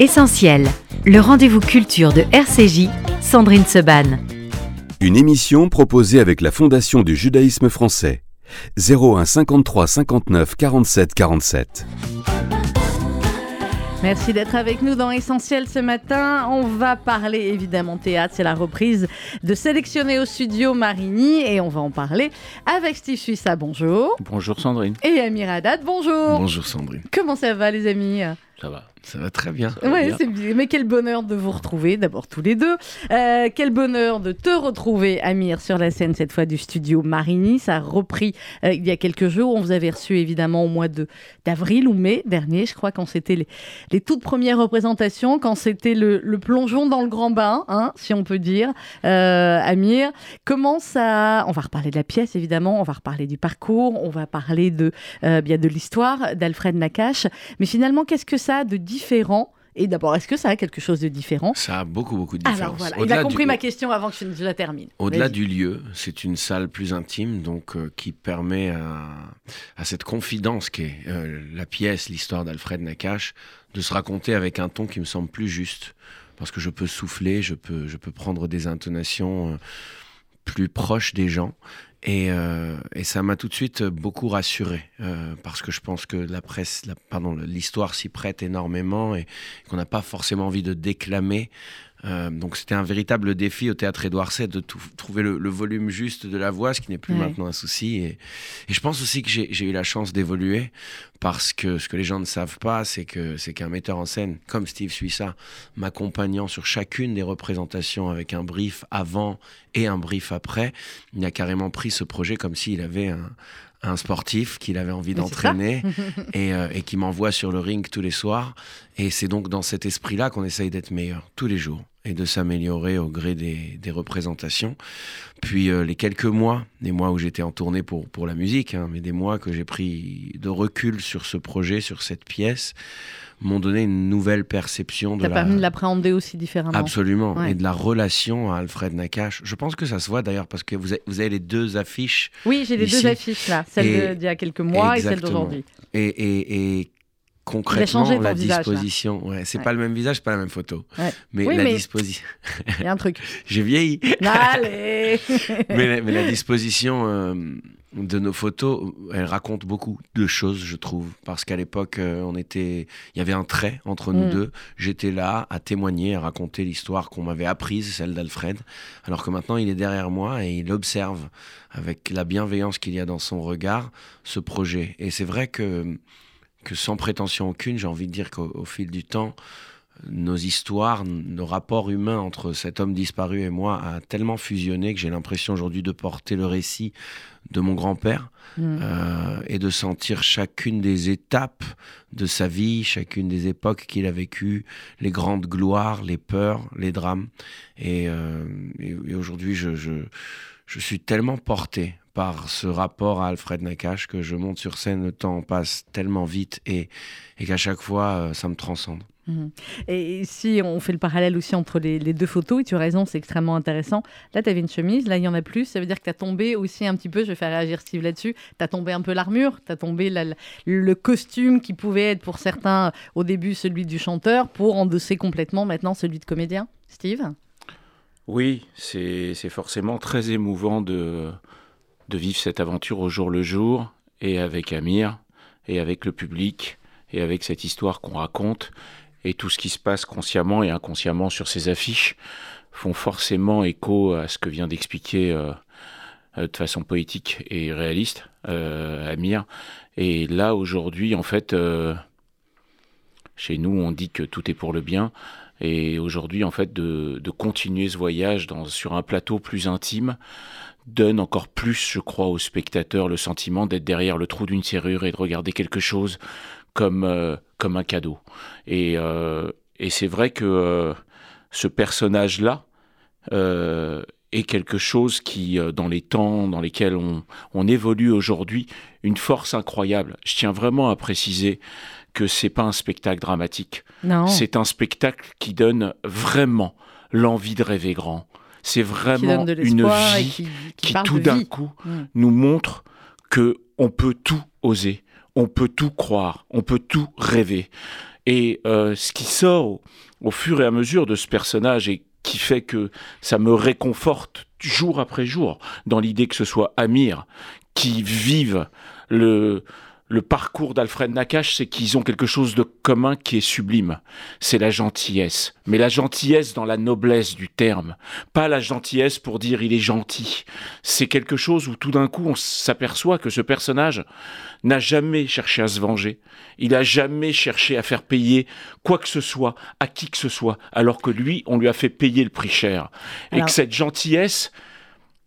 Essentiel, le rendez-vous culture de RCJ, Sandrine Seban. Une émission proposée avec la Fondation du judaïsme français. 01 53 59 47 47. Merci d'être avec nous dans Essentiel ce matin. On va parler évidemment théâtre, c'est la reprise de Sélectionner au studio Marigny et on va en parler avec Steve Suissa, bonjour. Bonjour Sandrine. Et Amir Haddad, bonjour. Bonjour Sandrine. Comment ça va les amis? Ça va. Ça va très bien. Ouais, c'est bien. Mais quel bonheur de vous retrouver, d'abord tous les deux. Euh, quel bonheur de te retrouver, Amir, sur la scène, cette fois du studio Marigny. Ça a repris euh, il y a quelques jours. On vous avait reçu évidemment au mois d'avril ou mai dernier, je crois, quand c'était les, les, toutes premières représentations, quand c'était le, le, plongeon dans le grand bain, hein, si on peut dire. Euh, Amir, comment ça. On va reparler de la pièce, évidemment. On va reparler du parcours. On va parler de, bien de l'histoire d'Alfred Nakache. Mais finalement, qu'est-ce que ça a de différent et d'abord, est-ce que ça a quelque chose de différent? Ça a beaucoup, beaucoup de différence. Alors voilà, il a compris ma question avant que je, la termine. Au-delà du lieu, c'est une salle plus intime, donc euh, qui permet à, à, cette confidence qu'est euh, la pièce, l'histoire d'Alfred Nakache, de se raconter avec un ton qui me semble plus juste. Parce que je peux souffler, je peux, je peux prendre des intonations. Euh, plus proches des gens et, euh, et, ça m'a tout de suite beaucoup rassuré euh, parce que je pense que la presse, pardon, l'histoire s'y prête énormément et qu'on n'a pas forcément envie de déclamer euh, donc c'était un véritable défi au théâtre Édouard VII de trouver le, volume juste de la voix, ce qui n'est plus maintenant un souci. Et, je pense aussi que j'ai eu la chance d'évoluer parce que ce que les gens ne savent pas, c'est que c'est qu'un metteur en scène comme Steve Suissa, m'accompagnant sur chacune des représentations avec un brief avant et un brief après, il a carrément pris ce projet comme s'il avait un, un sportif qu'il avait envie d'entraîner et, euh, et qui m'envoie sur le ring tous les soirs. Et c'est donc dans cet esprit-là qu'on essaye d'être meilleur tous les jours et de s'améliorer au gré des, des représentations. Puis euh, les quelques mois, des mois où j'étais en tournée pour, pour la musique, hein, mais des mois que j'ai pris de recul sur ce projet, sur cette pièce, m'ont donné une nouvelle perception de Ça la... permis de l'appréhender aussi différemment. Absolument. Ouais. Et de la relation à Alfred Nakache. Je pense que ça se voit d'ailleurs parce que vous avez, vous avez les deux affiches. Oui, j'ai les ici. deux affiches là, celle d'il y a quelques mois Exactement. et celle d'aujourd'hui. Et, et, et concrètement, changé la là. disposition, ouais, c'est Ouais. pas le même visage, pas la même photo. Ouais. Mais Oui, la mais- disposition. Il y a un truc. J'ai vieilli. Allez mais, la, mais la disposition euh, de nos photos, elle raconte beaucoup de choses, je trouve. Parce qu'à l'époque, euh, on était, il y avait un trait entre nous Mm. deux. J'étais là à témoigner, à raconter l'histoire qu'on m'avait apprise, celle d'Alfred. Alors que maintenant, il est derrière moi et il observe avec la bienveillance qu'il y a dans son regard ce projet. Et c'est vrai que, que sans prétention aucune, j'ai envie de dire qu'au au fil du temps, nos histoires, nos rapports humains entre cet homme disparu et moi a tellement fusionné que j'ai l'impression aujourd'hui de porter le récit de mon grand-père Mm. euh, et de sentir chacune des étapes de sa vie, chacune des époques qu'il a vécues, les grandes gloires, les peurs, les drames. Et, euh, et- et aujourd'hui, je, je, je suis tellement porté par ce rapport à Alfred Nakache que je monte sur scène, le temps passe tellement vite et, et qu'à chaque fois, euh, ça me transcende. Mhm. Et si on fait le parallèle aussi entre les, les deux photos, et tu as raison, c'est extrêmement intéressant. Là, tu avais une chemise, là, il y en a plus. Ça veut dire que tu as tombé aussi un petit peu, je vais faire réagir Steve là-dessus, tu as tombé un peu l'armure, tu as tombé la- la- le costume qui pouvait être pour certains au début celui du chanteur pour endosser complètement maintenant celui de comédien. Steve? Oui, c'est c'est forcément très émouvant de, de vivre cette aventure au jour le jour, et avec Amir, et avec le public, et avec cette histoire qu'on raconte, et tout ce qui se passe consciemment et inconsciemment sur ces affiches font forcément écho à ce que vient d'expliquer euh, euh, de façon poétique et réaliste euh, Amir. Et là, aujourd'hui, en fait, chez nous, on dit que tout est pour le bien. Et aujourd'hui, en fait, de, continuer ce voyage sur un plateau plus intime donne encore plus, je crois, au spectateur le sentiment d'être derrière le trou d'une serrure et de regarder quelque chose comme, euh, comme un cadeau. Et, euh, et c'est vrai que euh, ce personnage-là est quelque chose qui, dans les temps dans lesquels on, on évolue aujourd'hui, une force incroyable. Je tiens vraiment à préciser que c'est pas un spectacle dramatique. Non. C'est un spectacle qui donne vraiment l'envie de rêver grand. C'est vraiment une vie qui, qui qui parle tout d'un coup Mm. nous montre que on peut tout oser, on peut tout croire, on peut tout rêver. Et euh, ce qui sort au, fur et à mesure de ce personnage et qui fait que ça me réconforte jour après jour dans l'idée que ce soit Amir qui vive le, le parcours d'Alfred Nakache, c'est qu'ils ont quelque chose de commun qui est sublime. C'est la gentillesse. Mais la gentillesse dans la noblesse du terme. Pas la gentillesse pour dire il est gentil. C'est quelque chose où tout d'un coup on s'aperçoit que ce personnage n'a jamais cherché à se venger. Il n'a jamais cherché à faire payer quoi que ce soit à qui que ce soit. Alors que lui, on lui a fait payer le prix cher. Et que cette gentillesse,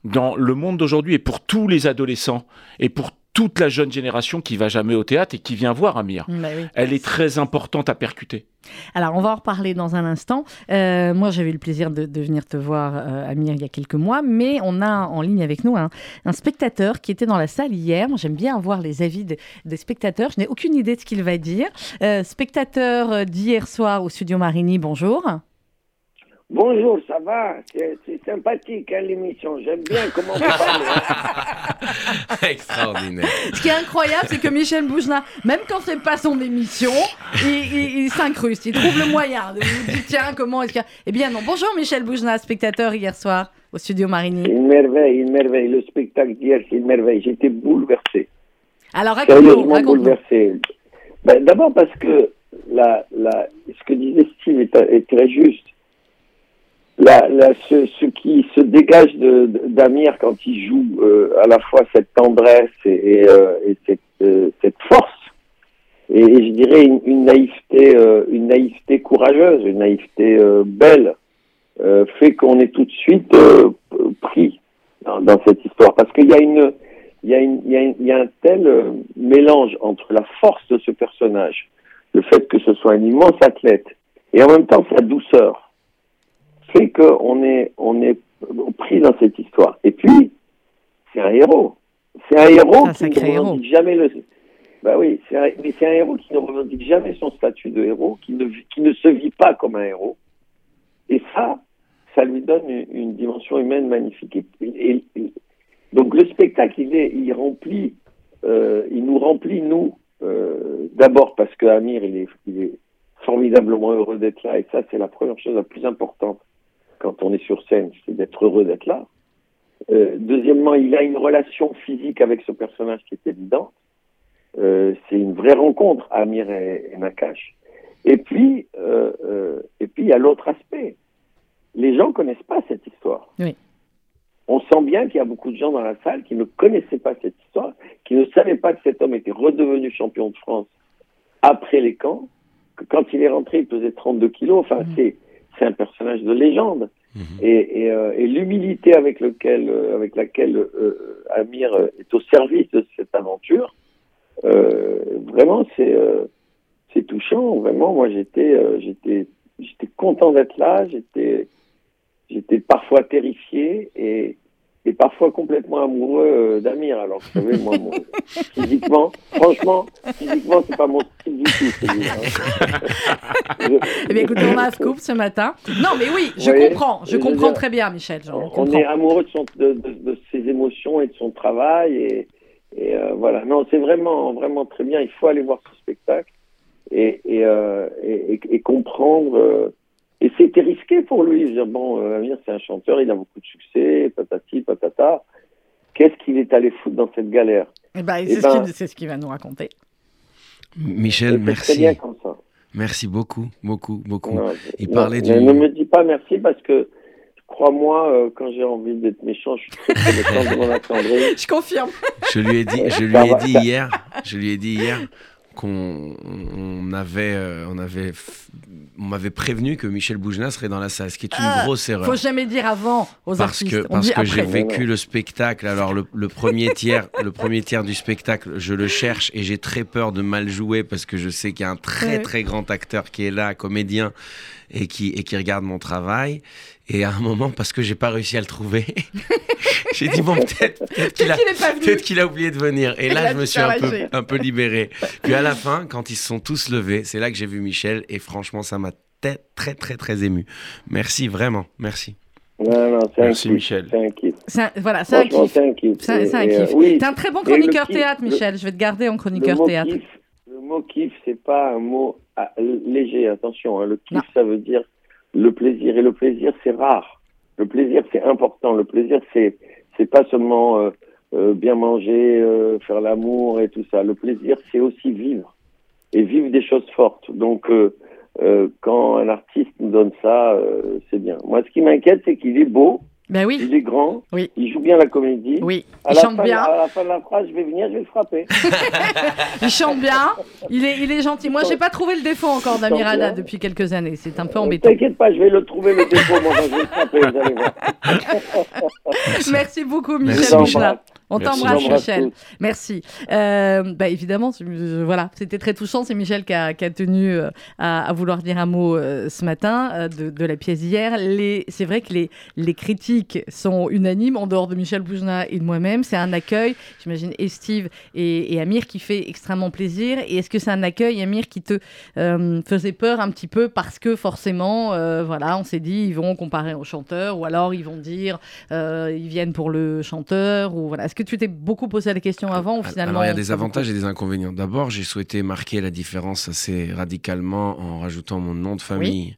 dans le monde d'aujourd'hui et pour tous les adolescents et pour toute la jeune génération qui va jamais au théâtre et qui vient voir Amir. Bah Elle est très importante à percuter. Alors, on va en reparler dans un instant. Euh, moi, j'avais eu le plaisir de, venir te voir, euh, Amir, il y a quelques mois, mais on a en ligne avec nous un, spectateur qui était dans la salle hier. J'aime bien avoir les avis des spectateurs. Je n'ai aucune idée de ce qu'il va dire. Euh, spectateur d'hier soir au Studio Marini, bonjour. Bonjour, ça va? C'est sympathique hein, l'émission. J'aime bien comment vous parlez. Extraordinaire. Ce qui est incroyable, c'est que Michel Boujna, même quand c'est pas son émission, il, s'incruste, il trouve le moyen de vous dire tiens comment est-ce que. Eh bien non. Bonjour Michel Boujna, spectateur hier soir au studio Marigny. Une merveille, une merveille. Le spectacle d'hier, c'est une merveille. J'étais bouleversé. Alors raconte-nous. bouleversé. Ben, D'abord parce que la, la, ce que disait Steve est très juste la, la, ce, ce, qui se dégage d'Amir quand il joue euh, à la fois cette tendresse et, et, euh, et cette, euh, cette, force, et, je dirais une, une naïveté, une naïveté courageuse, une naïveté belle, fait qu'on est tout de suite pris dans, dans, cette histoire. Parce qu'il y une, y a, une, il y a, il y a un tel mélange entre la force de ce personnage, le fait que ce soit un immense athlète, et en même temps sa douceur fait qu'on est, on est pris dans cette histoire. Et puis, c'est un héros. C'est un héros qui ne revendique jamais le. Bah oui, mais c'est un héros qui ne revendique jamais son statut de héros, qui ne, qui ne se vit pas comme un héros. Et ça, ça lui donne une, dimension humaine magnifique. Et, donc le spectacle, il, est, il remplit, euh, il nous remplit nous. Euh, d'abord parce que Amir, il est, il est formidablement heureux d'être là, et ça, c'est la première chose la plus importante quand on est sur scène, c'est d'être heureux d'être là. Euh, deuxièmement, il a une relation physique avec ce personnage qui est évidente. Euh, c'est une vraie rencontre, Amir et, Nakash. Et puis, euh, euh, et puis il y a l'autre aspect. Les gens connaissent pas cette histoire. Oui. On sent bien qu'il y a beaucoup de gens dans la salle qui ne connaissaient pas cette histoire, qui ne savaient pas que cet homme était redevenu champion de France après les camps, que quand il est rentré, il pesait 32 kilos. Enfin, mmh. c'est c'est un personnage de légende. Mhm. Et, et, euh, et l'humilité avec, lequel, euh, avec laquelle euh, Amir est au service de cette aventure, vraiment, c'est c'est touchant. Vraiment, moi, j'étais j'étais j'étais content d'être là. J'étais j'étais parfois terrifié et et parfois complètement amoureux euh, d'Amir. Alors, vous savez, moi, physiquement, franchement, physiquement, c'est pas mon style du tout. Hein. Eh bien, écoutez, on a un scoop ce matin. Non, mais oui, je comprends, je, comprends très bien, Michel. on, est amoureux de, son, de, de, ses émotions et de son travail. Et, et euh, voilà, non, c'est vraiment, vraiment très bien. Il faut aller voir ce spectacle et, et, euh, et, et comprendre euh, et c'était risqué pour lui. Dire, bon, euh, Amir, c'est un chanteur, il a beaucoup de succès, patati, patata. Qu'est-ce qu'il est allé foutre dans cette galère eh ben, eh ben C'est ce qu'il va nous raconter. Michel, merci. Bien comme ça. Merci beaucoup, beaucoup, beaucoup. il parlait du... Ne me dis pas merci parce que crois-moi, euh, quand j'ai envie d'être méchant, je suis très méchant devant Je confirme. Je lui ai dit, je lui ai dit hier, je lui ai dit hier, qu'on on avait, euh, on avait, on m'avait prévenu que Michel Boujna serait dans la salle, ce qui est une ah, grosse erreur. Faut jamais dire avant aux parce artistes. Que, parce que j'ai vécu le spectacle. Alors le, premier tiers, le premier tiers du spectacle, je le cherche et j'ai très peur de mal jouer parce que je sais qu'il y a un très très grand acteur qui est là, comédien et qui, et qui regarde mon travail. Et à un moment, parce que j'ai pas réussi à le trouver, j'ai dit bon peut-être qu'il a, oublié de venir. Et là, je me suis un peu, un peu libéré. Puis à la fin, quand ils se sont tous levés, c'est là que j'ai vu Michel et franchement, ça m'a très très très ému. Merci vraiment, merci. Non, non, Merci Michel. C'est un Voilà, c'est un kiff. C'est un, kiff. T'es un très bon chroniqueur théâtre, Michel. Je vais te garder en chroniqueur théâtre. le mot kiff, c'est pas un mot ah, léger. Attention, hein. le kiff, ça veut dire le plaisir. Et le plaisir, c'est rare. Le plaisir, c'est important. Le plaisir, c'est c'est pas seulement euh, euh, bien manger, euh, faire l'amour et tout ça. Le plaisir, c'est aussi vivre et vivre des choses fortes. Donc, quand un artiste nous donne ça, c'est bien. Moi, ce qui m'inquiète, c'est qu'il est beau, ben oui. Il est grand. Oui. Il joue bien la comédie. Oui. Il chante bien. À la fin de la phrase, je vais venir, je vais le frapper. il chante bien. Il est, il est gentil. Moi, j'ai pas trouvé le défaut encore d'Amirada depuis quelques années. C'est un peu embêtant. T'inquiète pas, je vais le trouver le défaut. Moi, je vais le frapper. Vous allez voir. Merci beaucoup, Michel Bouchla. On t'embrasse, Michel. Merci. Euh, bah, évidemment, voilà, c'était très touchant. C'est Michel qui a, qui a tenu euh, à, à, vouloir dire un mot euh, ce matin euh, de, de, la pièce d'hier. C'est vrai que les, les, critiques sont unanimes, en dehors de Michel Boujna et de moi-même. C'est un accueil, j'imagine, et Steve et, et, Amir qui fait extrêmement plaisir. Et est-ce que c'est un accueil, Amir, qui te faisait peur un petit peu parce que forcément, voilà, on s'est dit, ils vont comparer au chanteur ou alors ils vont dire, ils viennent pour le chanteur ou voilà. Est-ce que tu t'es beaucoup posé la question avant ou finalement Alors, il y a des avantages et des inconvénients. D'abord, j'ai souhaité marquer la différence assez radicalement en rajoutant mon nom de famille. Oui.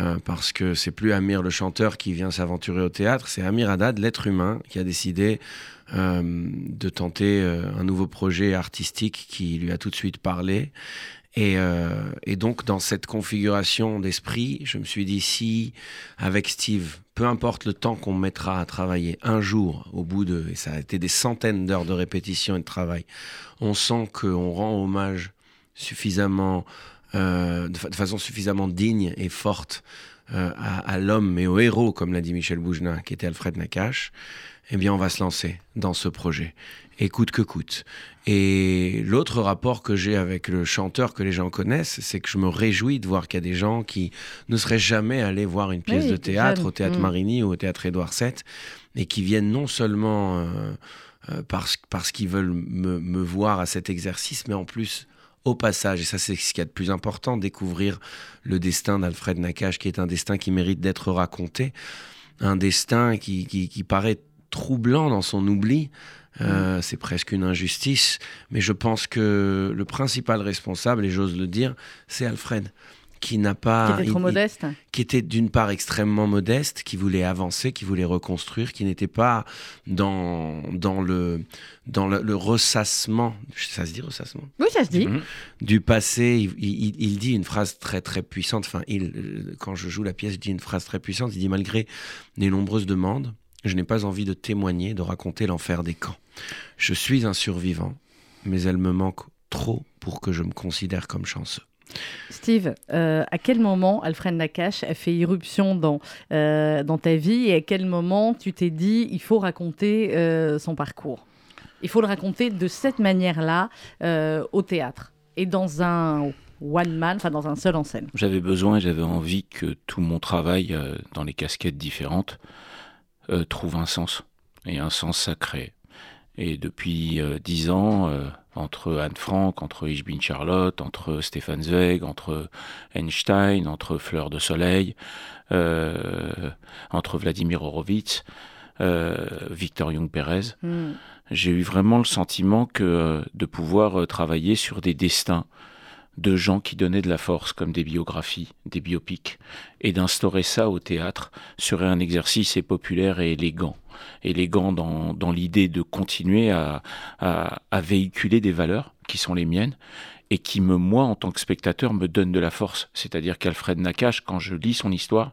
Euh, parce que c'est plus Amir le chanteur qui vient s'aventurer au théâtre, c'est Amir Haddad, l'être humain, qui a décidé euh, de tenter euh, un nouveau projet artistique qui lui a tout de suite parlé. Et, euh, et, donc, dans cette configuration d'esprit, je me suis dit, si, avec Steve, peu importe le temps qu'on mettra à travailler, un jour, au bout de, et ça a été des centaines d'heures de répétition et de travail, on sent qu'on rend hommage suffisamment, euh, de, fa de, façon suffisamment digne et forte euh, à, à l'homme et au héros, comme l'a dit Michel Boujna, qui était Alfred Nakache, eh bien, on va se lancer dans ce projet et coûte que coûte. Et l'autre rapport que j'ai avec le chanteur que les gens connaissent, c'est que je me réjouis de voir qu'il y a des gens qui ne seraient jamais allés voir une pièce oui, de théâtre jeune. au théâtre mmh. Marigny ou au théâtre Édouard VII, et qui viennent non seulement euh, euh, parce, parce qu'ils veulent me, me voir à cet exercice, mais en plus au passage, et ça c'est ce qu'il y a de plus important, découvrir le destin d'Alfred Nakache, qui est un destin qui mérite d'être raconté, un destin qui, qui, qui paraît troublant dans son oubli, euh, mmh. c'est presque une injustice, mais je pense que le principal responsable, et j'ose le dire, c'est Alfred, qui n'a pas... Qui était trop il, modeste. Il, qui était d'une part extrêmement modeste, qui voulait avancer, qui voulait reconstruire, qui n'était pas dans, dans, le, dans le, le, ressassement, ça se dit ressassement? Oui, ça se dit. Mmh. Du passé, il, il, dit une phrase très très puissante, enfin, il, quand je joue la pièce, il dit une phrase très puissante, il dit malgré les nombreuses demandes, je n'ai pas envie de témoigner, de raconter l'enfer des camps. Je suis un survivant, mais elle me manque trop pour que je me considère comme chanceux. Steve, euh, à quel moment Alfred Nakache a fait irruption dans, euh, dans ta vie et à quel moment tu t'es dit il faut raconter euh, son parcours? Il faut le raconter de cette manière-là euh, au théâtre et dans un one man, enfin dans un seul en scène. J'avais besoin et j'avais envie que tout mon travail euh, dans les casquettes différentes euh, trouve un sens et un sens sacré. Et depuis euh, dix ans, euh, entre Anne Frank, entre Ich bin Charlotte, entre Stéphane Zweig, entre Einstein, entre Fleur de Soleil, entre Vladimir Horowitz, Victor Young Pérez, mm. j'ai eu vraiment le sentiment que de pouvoir travailler sur des destins de gens qui donnaient de la force, comme des biographies, des biopics, et d'instaurer ça au théâtre serait un exercice populaire et élégant. Élégant dans, dans l'idée de continuer à, à, à véhiculer des valeurs qui sont les miennes, et qui me, moi, en tant que spectateur, me donne de la force. C'est-à-dire qu'Alfred Nakache, quand je lis son histoire,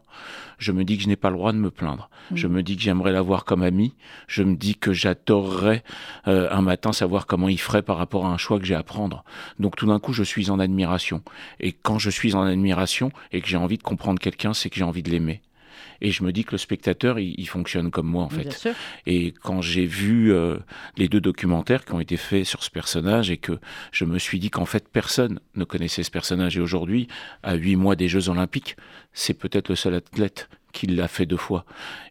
je me dis que je n'ai pas le droit de me plaindre. Mmh. Je me dis que j'aimerais l'avoir comme ami. Je me dis que j'adorerais euh, un matin savoir comment il ferait par rapport à un choix que j'ai à prendre. Donc tout d'un coup, je suis en admiration. Et quand je suis en admiration et que j'ai envie de comprendre quelqu'un, c'est que j'ai envie de l'aimer et je me dis que le spectateur il, il fonctionne comme moi en fait. et quand j'ai vu euh, les deux documentaires qui ont été faits sur ce personnage et que je me suis dit qu'en fait personne ne connaissait ce personnage et aujourd'hui à huit mois des Jeux Olympiques c'est peut-être le seul athlète qu'il l'a fait deux fois.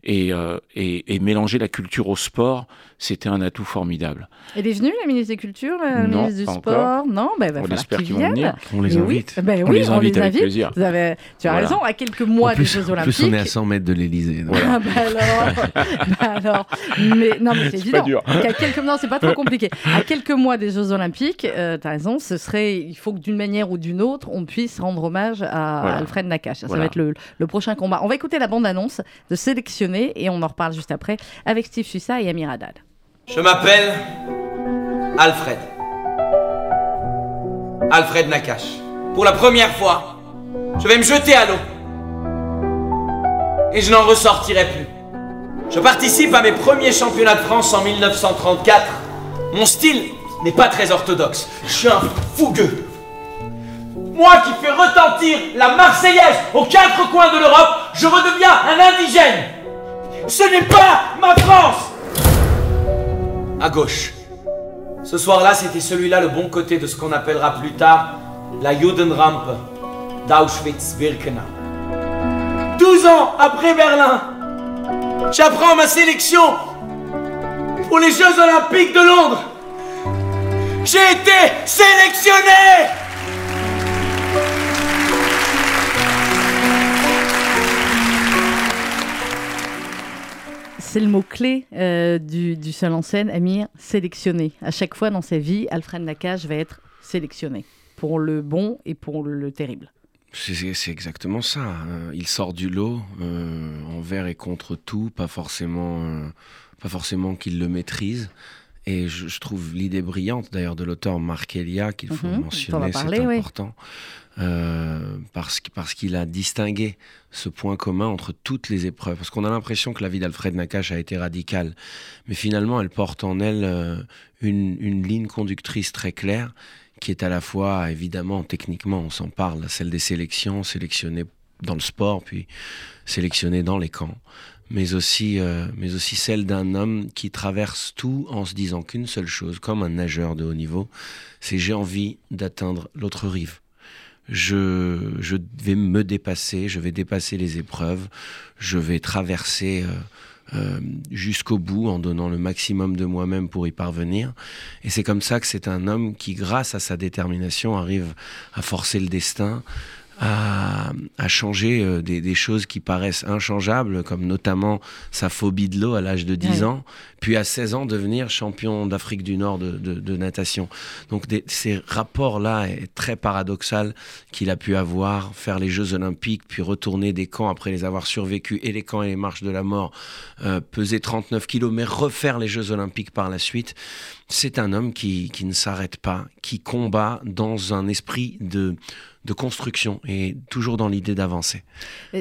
Et, euh, et, et, mélanger la culture au sport, c'était un atout formidable. Elle est venue, la ministre des Cultures, la non, ministre du Sport? Non, ben, on espère qu'ils vont venir. On les invite. Oui. Ben, on oui, les on invite les avec invite. plaisir. Vous avez, tu as Voilà. raison, à quelques mois en plus, des Jeux en Olympiques. plus, on est à 100 mètres de l'Elysée. Ah bah alors, bah alors, mais non mais c'est C'est évident. pas dur. Qu'à quelques non c'est pas trop compliqué. À quelques mois des Jeux Olympiques, euh, t'as raison, ce serait il faut que d'une manière ou d'une autre on puisse rendre hommage à Voilà. Alfred Nakache. Ça Voilà. va être le, le prochain combat. On va écouter la bande annonce de sélectionner et on en reparle juste après avec Steve Suissa et Amir Haddad. Je m'appelle Alfred. Alfred Nakache. Pour la première fois, je vais me jeter à l'eau. Et je n'en ressortirai plus. Je participe à mes premiers championnats de France en 1934. Mon style n'est pas très orthodoxe. Je suis un fougueux. Moi qui fais retentir la Marseillaise aux quatre coins de l'Europe, je redeviens un indigène. Ce n'est pas ma France à gauche. Ce soir-là, c'était celui-là le bon côté de ce qu'on appellera plus tard la Judenrampe d'Auschwitz-Birkenau. 12 ans après Berlin, j'apprends ma sélection pour les Jeux Olympiques de Londres. J'ai été sélectionné C'est le mot-clé euh, du, du seul en scène, Amir, sélectionné. À chaque fois dans sa vie, Alfred Nakache va être sélectionné pour le bon et pour le terrible. C'est- exactement ça. hein. Il sort du lot euh, envers et contre tout, pas forcément, euh, pas forcément qu'il le maîtrise. Et je, je trouve l'idée brillante d'ailleurs de l'auteur Marc Elia qu'il faut Mhm, mentionner, c'est oui. Euh, parce, parce qu'il a distingué ce point commun entre toutes les épreuves. Parce qu'on a l'impression que la vie d'Alfred Nakache a été radicale, mais finalement elle porte en elle euh, une, une ligne conductrice très claire qui est à la fois, évidemment, techniquement, on s'en parle, celle des sélections, sélectionnées dans le sport, puis sélectionnées dans les camps, mais aussi, euh, mais aussi celle d'un homme qui traverse tout en se disant qu'une seule chose, comme un nageur de haut niveau, c'est j'ai envie d'atteindre l'autre rive. Je, je vais me dépasser, je vais dépasser les épreuves, je vais traverser euh, euh, jusqu'au bout en donnant le maximum de moi-même pour y parvenir. Et c'est comme ça que c'est un homme qui, grâce à sa détermination, arrive à forcer le destin, à, à changer euh, des, des choses qui paraissent inchangeables, comme notamment sa phobie de l'eau à l'âge de 10 Ouais. ans, puis à 16 ans devenir champion d'Afrique du Nord de, de- de natation. Donc des- ces rapports-là est très paradoxal qu'il a pu avoir, faire les Jeux Olympiques, puis retourner des camps après les avoir survécus, et les camps et les marches de la mort, euh, peser 39 kilos, mais refaire les Jeux Olympiques par la suite. C'est un homme qui, qui ne s'arrête pas, qui combat dans un esprit de, de construction et toujours dans l'idée d'avancer.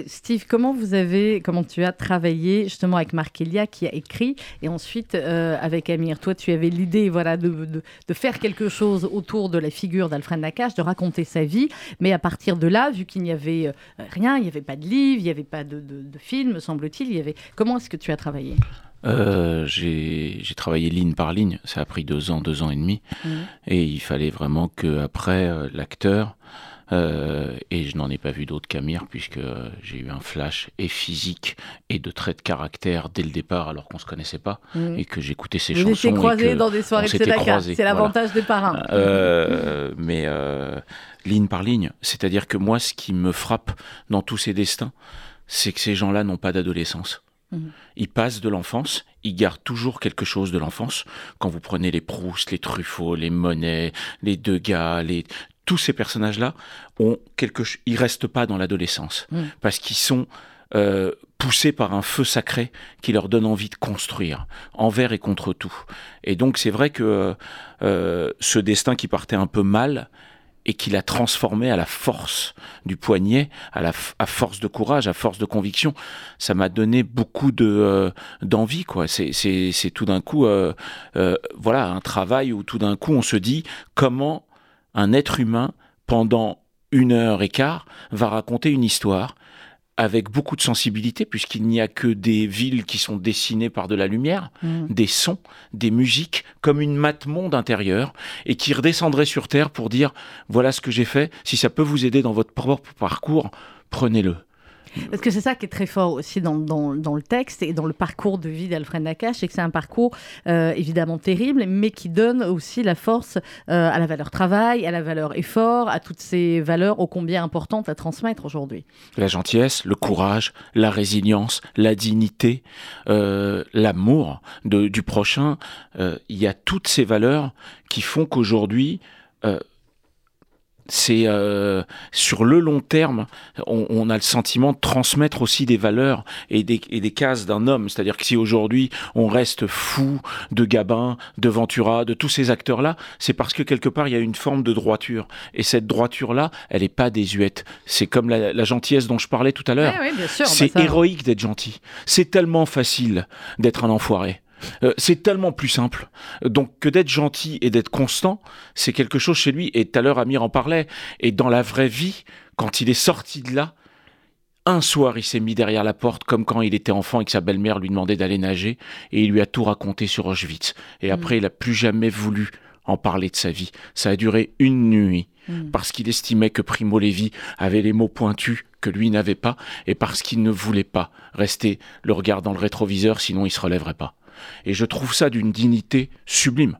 Steve, comment vous avez, comment tu as travaillé justement avec Marc Elia qui a écrit et ensuite euh, avec Amir Toi, tu avais l'idée voilà, de, de- faire quelque chose autour de la figure d'Alfred Nakache, de raconter sa vie, mais à partir de là, vu qu'il n'y avait euh, rien, il n'y avait pas de livre, il n'y avait pas de, de, de film, semble-t-il, il y avait... comment est-ce que tu as travaillé? Euh, j'ai travaillé ligne par ligne. Ça a pris deux ans, deux ans et demi. Mhm. Et il fallait vraiment que après euh, l'acteur, euh, et je n'en ai pas vu d'autre qu'Amir, puisque j'ai eu un flash et physique et de traits de caractère dès le départ, alors qu'on se connaissait pas, Mhm. et que j'écoutais ses Vous chansons. croisés dans des soirées de c'est l'avantage des parrains. Euh, mais euh, ligne par ligne. C'est-à-dire que moi, ce qui me frappe dans tous ces destins, c'est que ces gens-là n'ont pas d'adolescence. Mhm. Ils passent de l'enfance, ils gardent toujours quelque chose de l'enfance. Quand vous prenez les Proust, les Truffaut, les Monet, les Degas, les... tous ces personnages-là ont quelque, ils restent pas dans l'adolescence Mhm. parce qu'ils sont euh, poussés par un feu sacré qui leur donne envie de construire envers et contre tout. Et donc c'est vrai que euh, ce destin qui partait un peu mal et qu'il a transformé à la force du poignet, à la force de courage, à force de conviction, ça m'a donné beaucoup euh, d'envie quoi. C'est tout d'un coup euh, euh, voilà un travail où tout d'un coup on se dit comment un être humain pendant une heure et quart va raconter une histoire avec beaucoup de sensibilité puisqu'il n'y a que des villes qui sont dessinées par de la lumière Mhm. des sons, des musiques, comme une mate monde intérieure, et qui redescendrait sur Terre pour dire voilà ce que j'ai fait. Si ça peut vous aider dans votre propre parcours, prenez-le. Parce que c'est ça qui est très fort aussi dans, le texte et dans le parcours de vie d'Alfred Nakache, c'est que c'est un parcours euh, évidemment terrible, mais qui donne aussi la force euh, à la valeur travail, à la valeur effort, à toutes ces valeurs ô combien importantes à transmettre aujourd'hui. La gentillesse, le courage, la résilience, la dignité, euh, l'amour du prochain, il y a toutes ces valeurs qui font qu'aujourd'hui, c'est euh, sur le long terme, on, on, a le sentiment de transmettre aussi des valeurs et des, et des cases d'un homme. C'est-à-dire que si aujourd'hui on reste fou de Gabin, de Ventura, de tous ces acteurs-là, c'est parce que quelque part il y a une forme de droiture. Et cette droiture-là, elle n'est pas désuète. C'est comme la, la, gentillesse dont je parlais tout à l'heure. Oui, c'est bah héroïque d'être gentil. C'est tellement facile d'être un enfoiré. Euh, c'est tellement plus simple. Donc que d'être gentil et d'être constant, c'est quelque chose chez lui. Et tout à l'heure, Amir en parlait. Et dans la vraie vie, quand il est sorti de là, un soir, il s'est mis derrière la porte, comme quand il était enfant et que sa belle-mère lui demandait d'aller nager, et il lui a tout raconté sur Auschwitz. Et après, mmh. il a plus jamais voulu en parler de sa vie. Ça a duré une nuit, mmh. parce qu'il estimait que Primo Levi avait les mots pointus que lui n'avait pas, et parce qu'il ne voulait pas rester le regard dans le rétroviseur, sinon il se relèverait pas. Et je trouve ça d'une dignité sublime.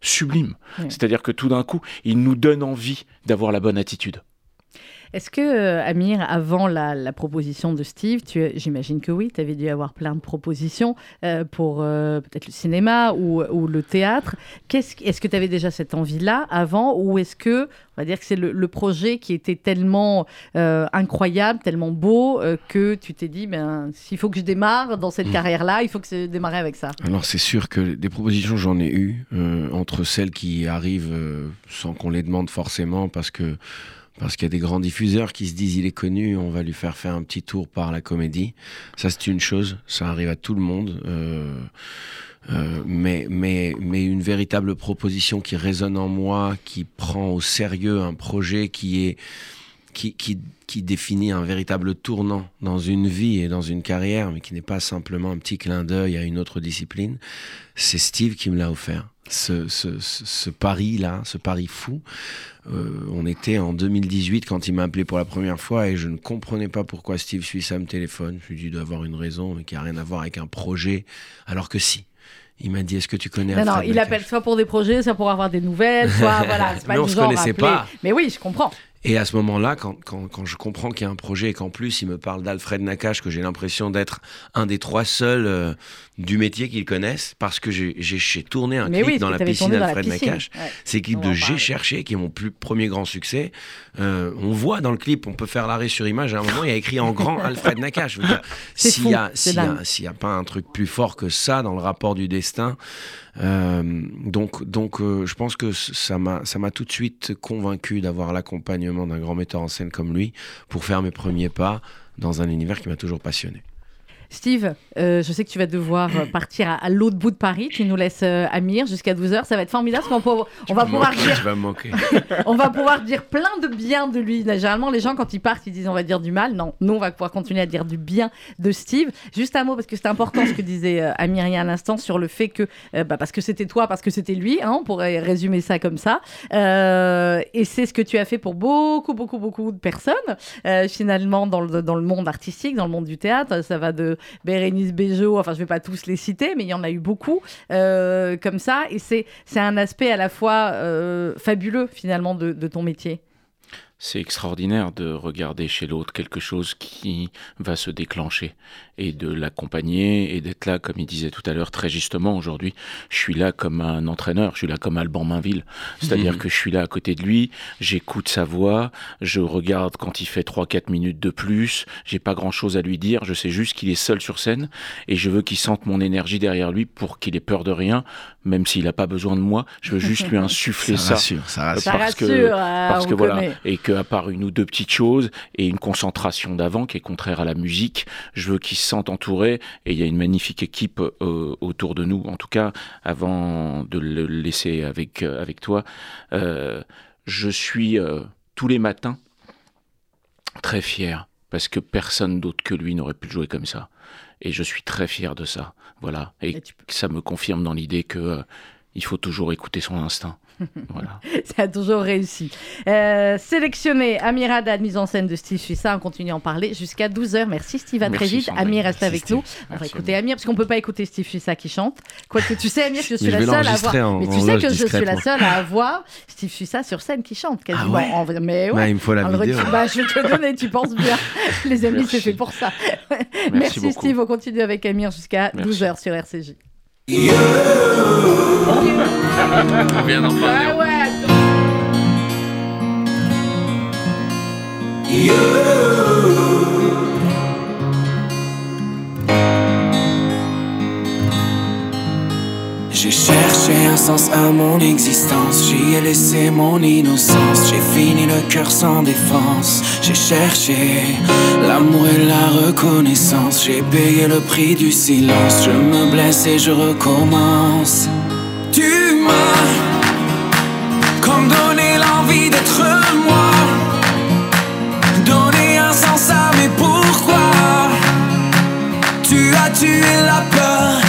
Sublime. Oui. C'est-à-dire que tout d'un coup, il nous donne envie d'avoir la bonne attitude. Est-ce que, euh, Amir, avant la, la, proposition de Steve, j'imagine que oui, tu avais dû avoir plein de propositions euh, pour euh, peut-être le cinéma ou, ou le théâtre. Est-ce est que tu avais déjà cette envie-là avant ou est-ce que, on va dire que c'est le, le, projet qui était tellement euh, incroyable, tellement beau que tu t'es dit, ben, s'il faut que je démarre dans cette mmh. carrière-là, il faut que je démarre avec ça Alors c'est sûr que des propositions, j'en ai eu, entre celles qui arrivent sans qu'on les demande forcément parce que parce qu'il y a des grands diffuseurs qui se disent il est connu, on va lui faire faire un petit tour par la comédie. Ça c'est une chose, ça arrive à tout le monde. Euh, euh, mais, mais, mais une véritable proposition qui résonne en moi, qui prend au sérieux un projet qui est qui, qui, qui définit un véritable tournant dans une vie et dans une carrière, mais qui n'est pas simplement un petit clin d'œil à une autre discipline, c'est Steve qui me l'a offert. Ce, ce, ce pari-là, ce pari fou. Euh, on était en 2018 quand il m'a appelé pour la première fois et je ne comprenais pas pourquoi Steve Suissa me téléphone. Je lui ai dit d'avoir une raison, mais qui n'a rien à voir avec un projet, alors que si. Il m'a dit, est-ce que tu connais Non, non, il appelle soit pour des projets, soit pour avoir des nouvelles, soit voilà. Pas Mais on du se connaissait pas. Mais oui, je comprends. Et à ce moment-là, quand, quand, quand je comprends qu'il y a un projet et qu'en plus il me parle d'Alfred Nakache, que j'ai l'impression d'être un des trois seuls euh, du métier qu'ils connaissent, parce que j'ai tourné un Mais clip oui, dans la piscine piscine. Nakache. Ouais. Ces clips On de J'ai cherché, qui est mon plus premier grand succès. Euh, on voit dans le clip, on peut faire l'arrêt sur image, à un moment il y a écrit en grand Alfred Nakache. C'est S'il fou, y a, c'est pas un truc plus fort que ça dans le rapport du destin, euh, donc, donc euh, je pense que ça m'a tout de suite convaincu d'avoir l'accompagnement d'un grand metteur en scène comme lui pour faire mes premiers pas dans un univers qui m'a toujours passionné. Steve, euh, je sais que tu vas devoir euh, partir à, à l'autre bout de Paris. Tu nous laisses euh, Amir jusqu'à 12h. Ça va être formidable parce qu'on peut- on va pouvoir Manquer, dire manquer. on va pouvoir dire plein de bien de lui. Généralement, les gens, quand ils partent, ils disent on va dire du mal. Non, nous, on va pouvoir continuer à dire du bien de Steve. Juste un mot, parce que c'est important ce que disait euh, Amir il y a un instant sur le fait que, bah, parce que c'était toi, parce que c'était lui, hein, on pourrait résumer ça comme ça. Et c'est ce que tu as fait pour beaucoup, beaucoup, beaucoup de personnes, finalement, dans le, dans le monde artistique, dans le monde du théâtre. Ça va de Bérénice Bejo, enfin, je vais pas tous les citer, mais il y en a eu beaucoup euh, comme ça. Et c'est un aspect à la fois euh, fabuleux, finalement, de ton métier. C'est extraordinaire de regarder chez l'autre quelque chose qui va se déclencher et de l'accompagner et d'être là, comme il disait tout à l'heure très justement aujourd'hui, je suis là comme un entraîneur, je suis là comme Alban Mainville. C'est-à-dire Mhm. que je suis là à côté de lui, j'écoute sa voix, je regarde quand il fait 3-4 minutes de plus, j'ai pas grand-chose à lui dire, je sais juste qu'il est seul sur scène et je veux qu'il sente mon énergie derrière lui pour qu'il ait peur de rien, même s'il a pas besoin de moi, je veux juste lui insuffler ça. rassure, ça rassure. Ça parce que- rassure, euh, parce que voilà, connaît. et que à part une ou deux petites choses et une concentration d'avant qui est contraire à la musique, je veux qu'ils se sentent entourés et il y a une magnifique équipe euh, autour de nous. En tout cas, avant de le laisser avec euh, avec toi, euh, je suis euh, tous les matins très fier parce que personne d'autre que lui n'aurait pu le jouer comme ça. Et je suis très fier de ça. Voilà. Et Et tu peux- ça me confirme dans l'idée que euh, il faut toujours écouter son instinct. Voilà. Ça a toujours réussi. Euh, sélectionné, Amir Haddad, mise en scène de Steve Suissa. On continue à en parler jusqu'à 12h. Merci Steve, à très vite. Amir reste avec Steve. nous. On va Merci écouter Amir, parce qu'on peut pas écouter Steve Suissa qui chante. Quoique tu sais, Amir, que je suis Mais je la seule à avoir. en- Mais tu sais que je suis la seule à avoir Steve Suissa sur scène qui chante quasiment. Ah ouais En Mais ouais. Bah, il me faut la On le vidéo. retire- bah, je vais te le donner, tu penses bien. Les amis, c'est fait pour ça. Merci. Steve, on continue avec Amir jusqu'à Merci. 12h sur RCJ. On vient d'en parler. Ah ouais, J'ai cherché un sens à mon existence, j'y ai laissé mon innocence, j'ai fini le cœur sans défense, j'ai cherché l'amour et la reconnaissance, j'ai payé le prix du silence, je me blesse et je recommence. Tu m'as comme donné l'envie d'être moi, donné un sens à mes pourquoi. Tu as tué la peur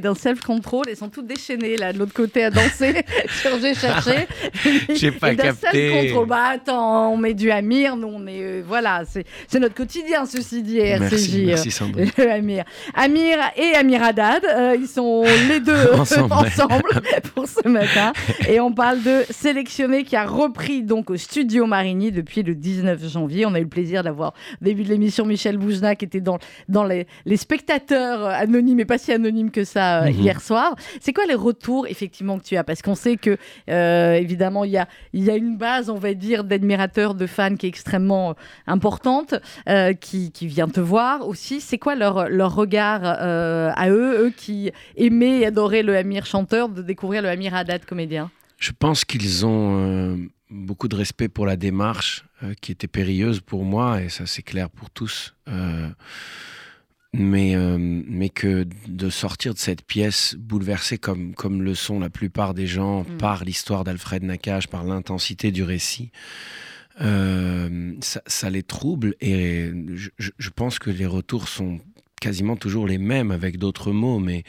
Dans self-control, ils sont tous déchaînés là de l'autre côté à danser J'ai cherché. J'ai pas Et capté. self-control, bah attends, on met du Amir, nous on est euh, voilà, c'est c'est notre quotidien ceci dit RCJ. Merci, euh, merci Sandrine. le Amir. Amir et Amir Haddad, euh, ils sont les deux euh, Ensemble, pour ce matin. Et on parle de Sélectionné qui a repris donc au studio Marigny depuis le 19 janvier. On a eu le plaisir d'avoir au début de l'émission Michel Boujna qui était dans, dans les, les spectateurs euh, anonymes et pas si anonymes que ça euh, Mhm. hier soir. C'est quoi les retours effectivement que tu as? Parce qu'on sait que euh, évidemment il y a, il y a une base, on va dire, d'admirateurs, de fans qui est extrêmement euh, importante, euh, qui, qui vient te voir aussi. C'est quoi leur, leur regard à eux, eux qui aimaient et adoraient le Amir chanteur, de découvrir le Amir Haddad comédien? Je pense qu'ils ont beaucoup de respect pour la démarche qui était périlleuse pour moi, et ça c'est clair pour tous. Euh, mais, euh, mais que de sortir de cette pièce bouleversée comme, comme le sont la plupart des gens Mm. par l'histoire d'Alfred Nakache, par l'intensité du récit, euh, ça, ça les trouble et je, pense que les retours sont quasiment toujours les mêmes avec d'autres mots, mais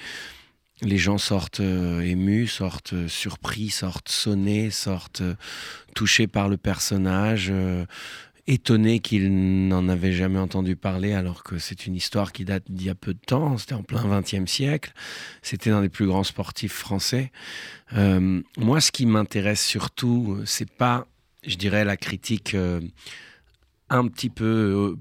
les gens sortent euh, émus, sortent euh, surpris, sortent sonnés, sortent touchés par le personnage, étonnés qu'ils n'en avaient jamais entendu parler alors que c'est une histoire qui date d'il y a peu de temps, c'était en plein XXe siècle, c'était un des plus grands sportifs français. Euh, moi, ce qui m'intéresse surtout, c'est pas, je dirais, la critique euh, un petit peu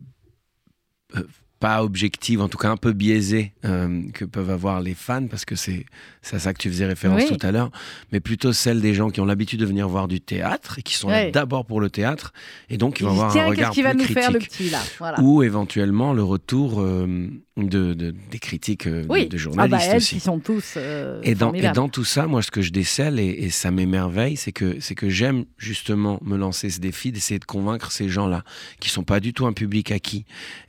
euh, pas objective, en tout cas un peu biaisée euh, que peuvent avoir les fans, parce que c'est à ça que tu faisais référence Oui. tout à l'heure, mais plutôt celle des gens qui ont l'habitude de venir voir du théâtre et qui sont là d'abord pour le théâtre, et donc qui vont avoir un regard qui va plus nous critique. faire le petit là? Voilà. Ou éventuellement le retour euh, de, de- des critiques euh, de- Oui, de, ah journalistes bah, elles aussi. qui sont tous euh, Et dans, et dans tout ça, moi, ce que je décèle, et, et ça m'émerveille, c'est que, c'est que j'aime justement me lancer ce défi d'essayer de convaincre ces gens-là, qui sont pas du tout un public acquis.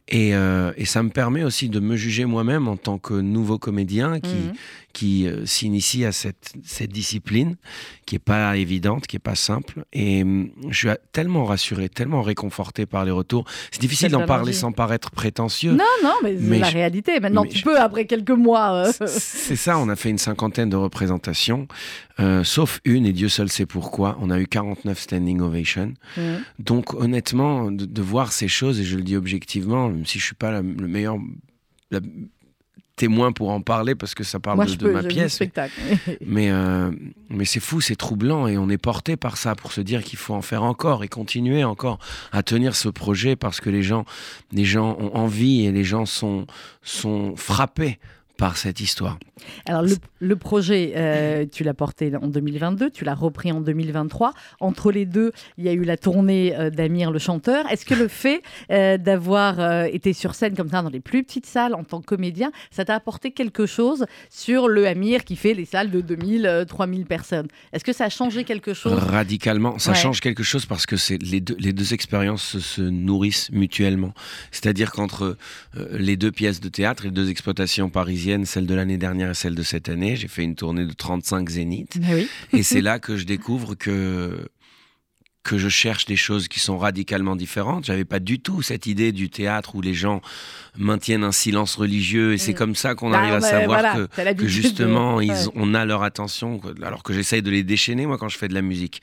Et, euh, et ça me permet aussi de me juger moi-même en tant que nouveau comédien qui, Mhm. qui euh, s'initie à cette, cette discipline, qui est pas évidente, qui est pas simple. Et hum, je suis tellement rassuré, tellement réconforté par les retours. C'est difficile d'en parler sans paraître prétentieux. Non, non, mais Mais la réalité. Maintenant, mais tu je- peux, après quelques mois. euh, C'est ça, on a fait une cinquantaine de représentations, euh, sauf une, et Dieu seul sait pourquoi. On a eu 49 standing ovations. Donc honnêtement, de, de voir ces choses, et je le dis objectivement, même si je suis pas la- le meilleur la- témoin pour en parler, parce que ça parle Moi, de, je de peux, ma pièce, spectacle. mais, euh, mais c'est fou, c'est troublant et on est porté par ça pour se dire qu'il faut en faire encore et continuer encore à tenir ce projet parce que les gens, les gens ont envie et les gens sont, sont frappés par cette histoire. Alors, le, le projet, euh, tu l'as porté en 2022, tu l'as repris en 2023. Entre les deux, il y a eu la tournée euh, d'Amir le chanteur. Est-ce que le fait euh, d'avoir été sur scène comme ça dans les plus petites salles en tant que comédien, ça t'a apporté quelque chose sur le Amir qui fait les salles de 2000, euh, 3000 personnes? Est-ce que ça a changé quelque chose? Radicalement, ça Ouais. change quelque chose parce que c'est les deux, les deux expériences se, se nourrissent mutuellement. C'est-à-dire qu'entre les deux pièces de théâtre, les deux exploitations parisiennes, celle de l'année dernière et celle de cette année, j'ai fait une tournée de 35 zéniths. Oui. Et c'est là que je découvre que que je cherche des choses qui sont radicalement différentes. J'avais pas du tout cette idée du théâtre où les gens maintiennent un silence religieux et c'est Mm. comme ça qu'on arrive à savoir voilà, que de- justement, ils, Ouais. on a leur attention, alors que j'essaye de les déchaîner, moi, quand je fais de la musique.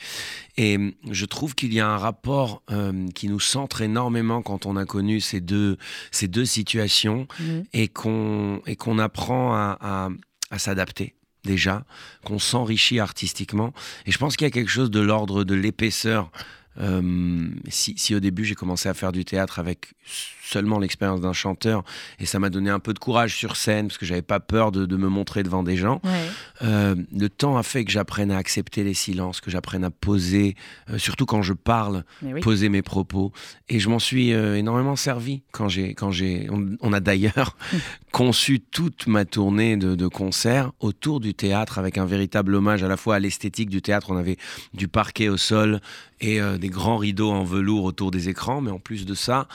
Et hum, je trouve qu'il y a un rapport euh, qui nous centre énormément quand on a connu ces deux, ces deux situations Mhm. et qu'on apprend à, à- à s'adapter déjà, qu'on s'enrichit artistiquement. Et je pense qu'il y a quelque chose de l'ordre de l'épaisseur. Euh, si, si au début j'ai commencé à faire du théâtre avec seulement l'expérience d'un chanteur et ça m'a donné un peu de courage sur scène parce que j'avais pas peur de, de me montrer devant des gens. Ouais. Euh, le temps a fait que j'apprenne à accepter les silences, que j'apprenne à poser, euh, surtout quand je parle, oui. poser mes propos. Et je m'en suis euh, énormément servi quand j'ai, quand j'ai, on, on a d'ailleurs conçu toute ma tournée de, de concerts autour du théâtre avec un véritable hommage à la fois à l'esthétique du théâtre. On avait du parquet au sol et des grands rideaux en velours autour des écrans, mais en plus de ça,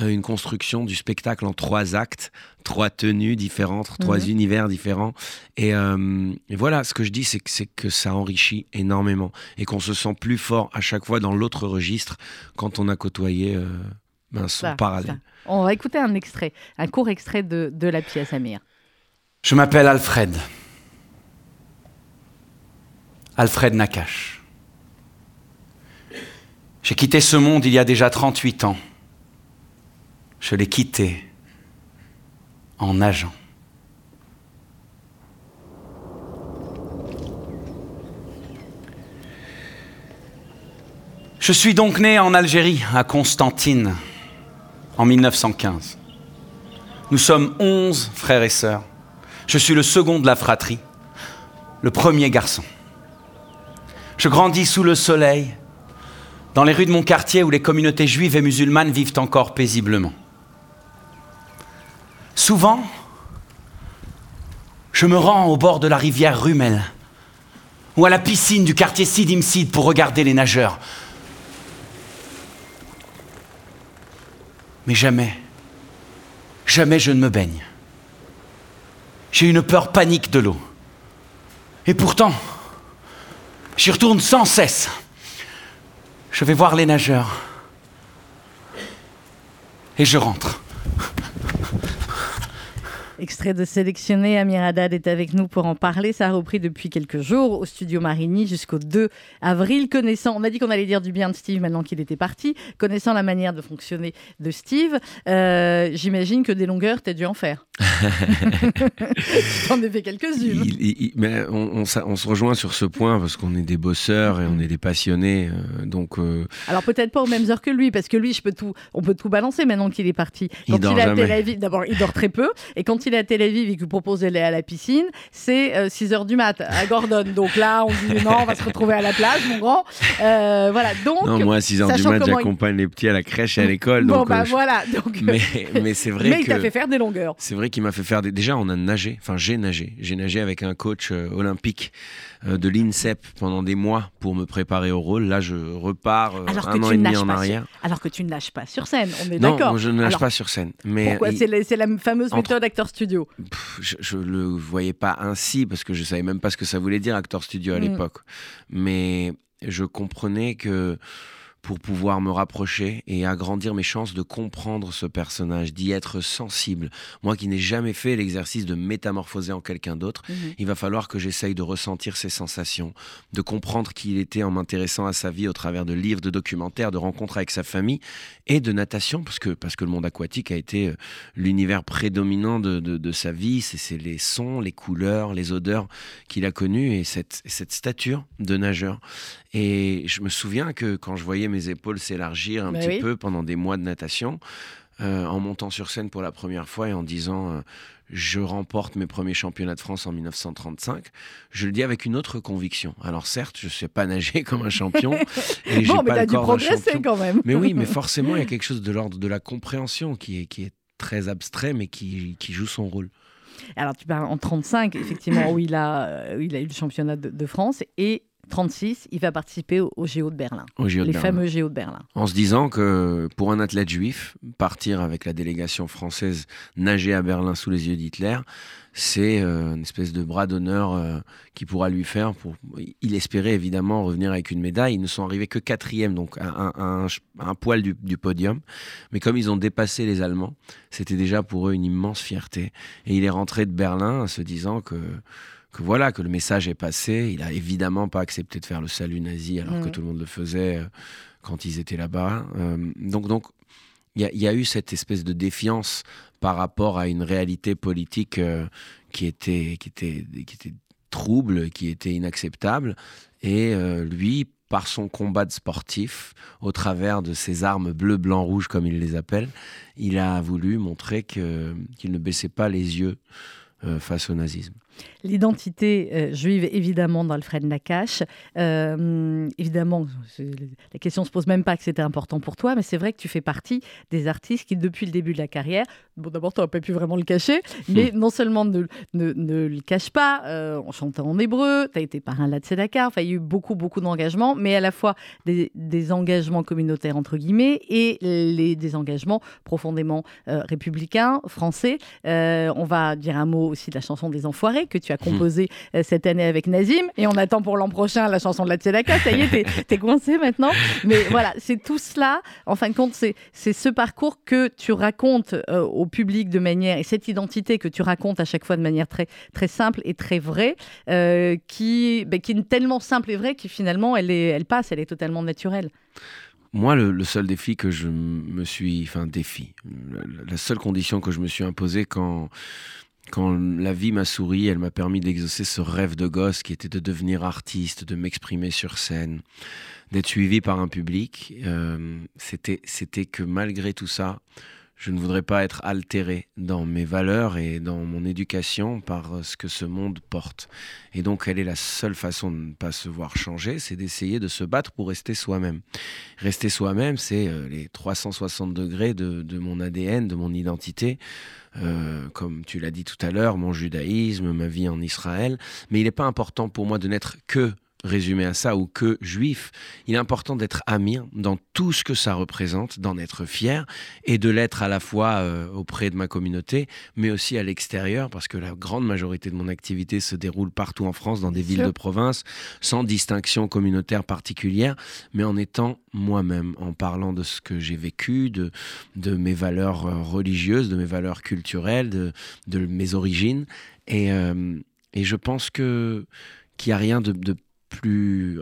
euh, une construction du spectacle en trois actes, trois tenues différentes, trois Mhm. univers différents. Et, euh, et voilà, ce que je dis, c'est que, c'est que ça enrichit énormément et qu'on se sent plus fort à chaque fois dans l'autre registre quand on a côtoyé euh, ben, son Ça, parallèle. ça. On va écouter un extrait, un court extrait de, de la pièce Amir. Je m'appelle Alfred. Alfred Nakache. J'ai quitté ce monde il y a déjà 38 ans. Je l'ai quitté en nageant. Je suis donc né en Algérie, à Constantine, en 1915. Nous sommes 11 frères et sœurs. Je suis le second de la fratrie, le premier garçon. Je grandis sous le soleil, dans les rues de mon quartier où les communautés juives et musulmanes vivent encore paisiblement. Souvent, je me rends au bord de la rivière Rumel ou à la piscine du quartier Sidim Sid pour regarder les nageurs. Mais jamais, jamais je ne me baigne. J'ai une peur panique de l'eau. Et pourtant, j'y retourne sans cesse. Je vais voir les nageurs. Et je rentre. Extrait de sélectionné, Amir Haddad est avec nous pour en parler. Ça a repris depuis quelques jours au studio Marigny jusqu'au 2 avril. Connaissant, on a dit qu'on allait dire du bien de Steve maintenant qu'il était parti. Connaissant la manière de fonctionner de Steve, euh, j'imagine que des longueurs, tu as dû en faire. J'en ai fait quelques-unes. mais on, on, se rejoint sur ce point parce qu'on est des bosseurs et on est des passionnés. Euh, donc, euh, Alors peut-être pas aux mêmes heures que lui, parce que lui, je peux tout, on peut tout balancer maintenant qu'il est parti. Quand il, dort il d'abord, il dort très peu. Et quand il est à Tel Aviv et qu'il propose d'aller à la piscine, c'est 6 euh, heures du mat à Gordon. Donc là, on dit non, on va se retrouver à la plage, mon grand. Euh, voilà. Donc, non, moi, à 6 heures du mat, j'accompagne les petits à la crèche et à l'école. Bon, donc, bah euh, voilà. Donc, mais, mais c'est vrai mais il t'a fait faire des longueurs. C'est vrai qu'il m'a fait faire des. Déjà, on a nagé. Enfin, j'ai nagé. J'ai nagé avec un coach olympique de l'INSEP pendant des mois pour me préparer au rôle. Là, je repars un an et demi en arrière. alors que tu ne nages pas sur scène, on est d'accord. Non, je ne nage pas sur scène. Mais pourquoi C'est la, fameuse méthode acteur studio je, ne le voyais pas ainsi parce que je savais même pas ce que ça voulait dire acteur studio à mm. l'époque. Mais je comprenais que pour pouvoir me rapprocher et agrandir mes chances de comprendre ce personnage, d'y être sensible. Moi qui n'ai jamais fait l'exercice de métamorphoser en quelqu'un d'autre, mhm. il va falloir que j'essaye de ressentir ses sensations, de comprendre qui il était en m'intéressant à sa vie au travers de livres, de documentaires, de rencontres avec sa famille et de natation, parce que, parce que le monde aquatique a été euh, l'univers prédominant de, de, sa vie. C'est les sons, les couleurs, les odeurs qu'il a connues et cette, cette stature de nageur. Et je me souviens que quand je voyais mes épaules s'élargir un bah petit peu pendant des mois de natation, euh, en montant sur scène pour la première fois et en disant euh, je remporte mes premiers championnats de France en 1935, je le dis avec une autre conviction. Alors certes, je ne sais pas nager comme un champion et bon, pas le corps d'un quand même. mais oui, mais forcément, il y a quelque chose de l'ordre de la compréhension qui est, qui est très abstrait mais qui, qui joue son rôle. Alors tu parles en 35, effectivement, où il a, euh, il a eu le championnat de, de France et 36, il va participer au, au Géo de Berlin. les fameux Géo de Berlin. En se disant que pour un athlète juif, partir avec la délégation française nager à Berlin sous les yeux d'Hitler, c'est euh, une espèce de bras d'honneur euh, qui pourra lui faire. Pour... Il espérait évidemment revenir avec une médaille. Ils ne sont arrivés que quatrième, donc un, un, poil du, du, podium. Mais comme ils ont dépassé les Allemands, c'était déjà pour eux une immense fierté. Et il est rentré de Berlin en se disant que que voilà, que le message est passé. Il a évidemment pas accepté de faire le salut nazi alors que mm. tout le monde le faisait euh, quand ils étaient là-bas. Euh, donc, donc, il y, a eu cette espèce de défiance par rapport à une réalité politique euh, qui était, qui était, qui était trouble, qui était inacceptable. Et lui, par son combat de sportif, au travers de ses armes bleu, blanc, rouge, comme il les appelle, il a voulu montrer qu'il ne baissait pas les yeux face au nazisme. L'identité euh, juive, évidemment, d'Alfred Nakache. Euh, évidemment, la question ne se pose même pas que c'était important pour toi, mais c'est vrai que tu fais partie des artistes qui, depuis le début de la carrière, bon, d'abord, tu n'aurais pas pu vraiment le cacher, mais hmm. non seulement ne, ne, le cache pas, euh, en chantant en hébreu, tu as été parrain de Tzedaka, enfin, il y a eu beaucoup, beaucoup d'engagements, mais à la fois des, engagements communautaires, entre guillemets, et les, des engagements profondément républicains, français. on va dire un mot aussi de la chanson des Enfoirés que tu as composé euh, cette année avec Nazim. Et on attend pour l'an prochain la chanson de la Tzedaka. Ça y est, t'es, coincé maintenant. Mais voilà, c'est tout cela. En fin de compte, c'est, ce parcours que tu racontes euh, au public de manière, et cette identité que tu racontes à chaque fois de manière très, très simple et très vraie, euh, qui, ben, qui est tellement simple et vraie que finalement, elle, est, elle passe, elle est totalement naturelle. Moi, le, seul défi que je me suis, enfin défi, la seule condition que je me suis imposée quand quand la vie m'a souri, elle m'a permis d'exaucer ce rêve de gosse qui était de devenir artiste, de m'exprimer sur scène, d'être suivi par un public. Euh, c'était, c'était que malgré tout ça, je ne voudrais pas être altéré dans mes valeurs et dans mon éducation par ce que ce monde porte. Et donc, quelle est la seule façon de ne pas se voir changer C'est d'essayer de se battre pour rester soi-même. Rester soi-même, c'est euh, les 360 degrés de, de, mon ADN, de mon identité. Euh, comme tu l'as dit tout à l'heure, mon judaïsme, ma vie en Israël. Mais il n'est pas important pour moi de n'être que résumé à ça ou que juif. Il est important d'être amir dans tout ce que ça représente, d'en être fier et de l'être à la fois euh, auprès de ma communauté, mais aussi à l'extérieur, parce que la grande majorité de mon activité se déroule partout en France, dans des villes de province, sans distinction communautaire particulière, mais en étant moi-même, en parlant de ce que j'ai vécu, de, de mes valeurs euh, religieuses, de mes valeurs culturelles, de, de mes origines. Et, euh, et je pense que qu'il n'y a rien de, de plus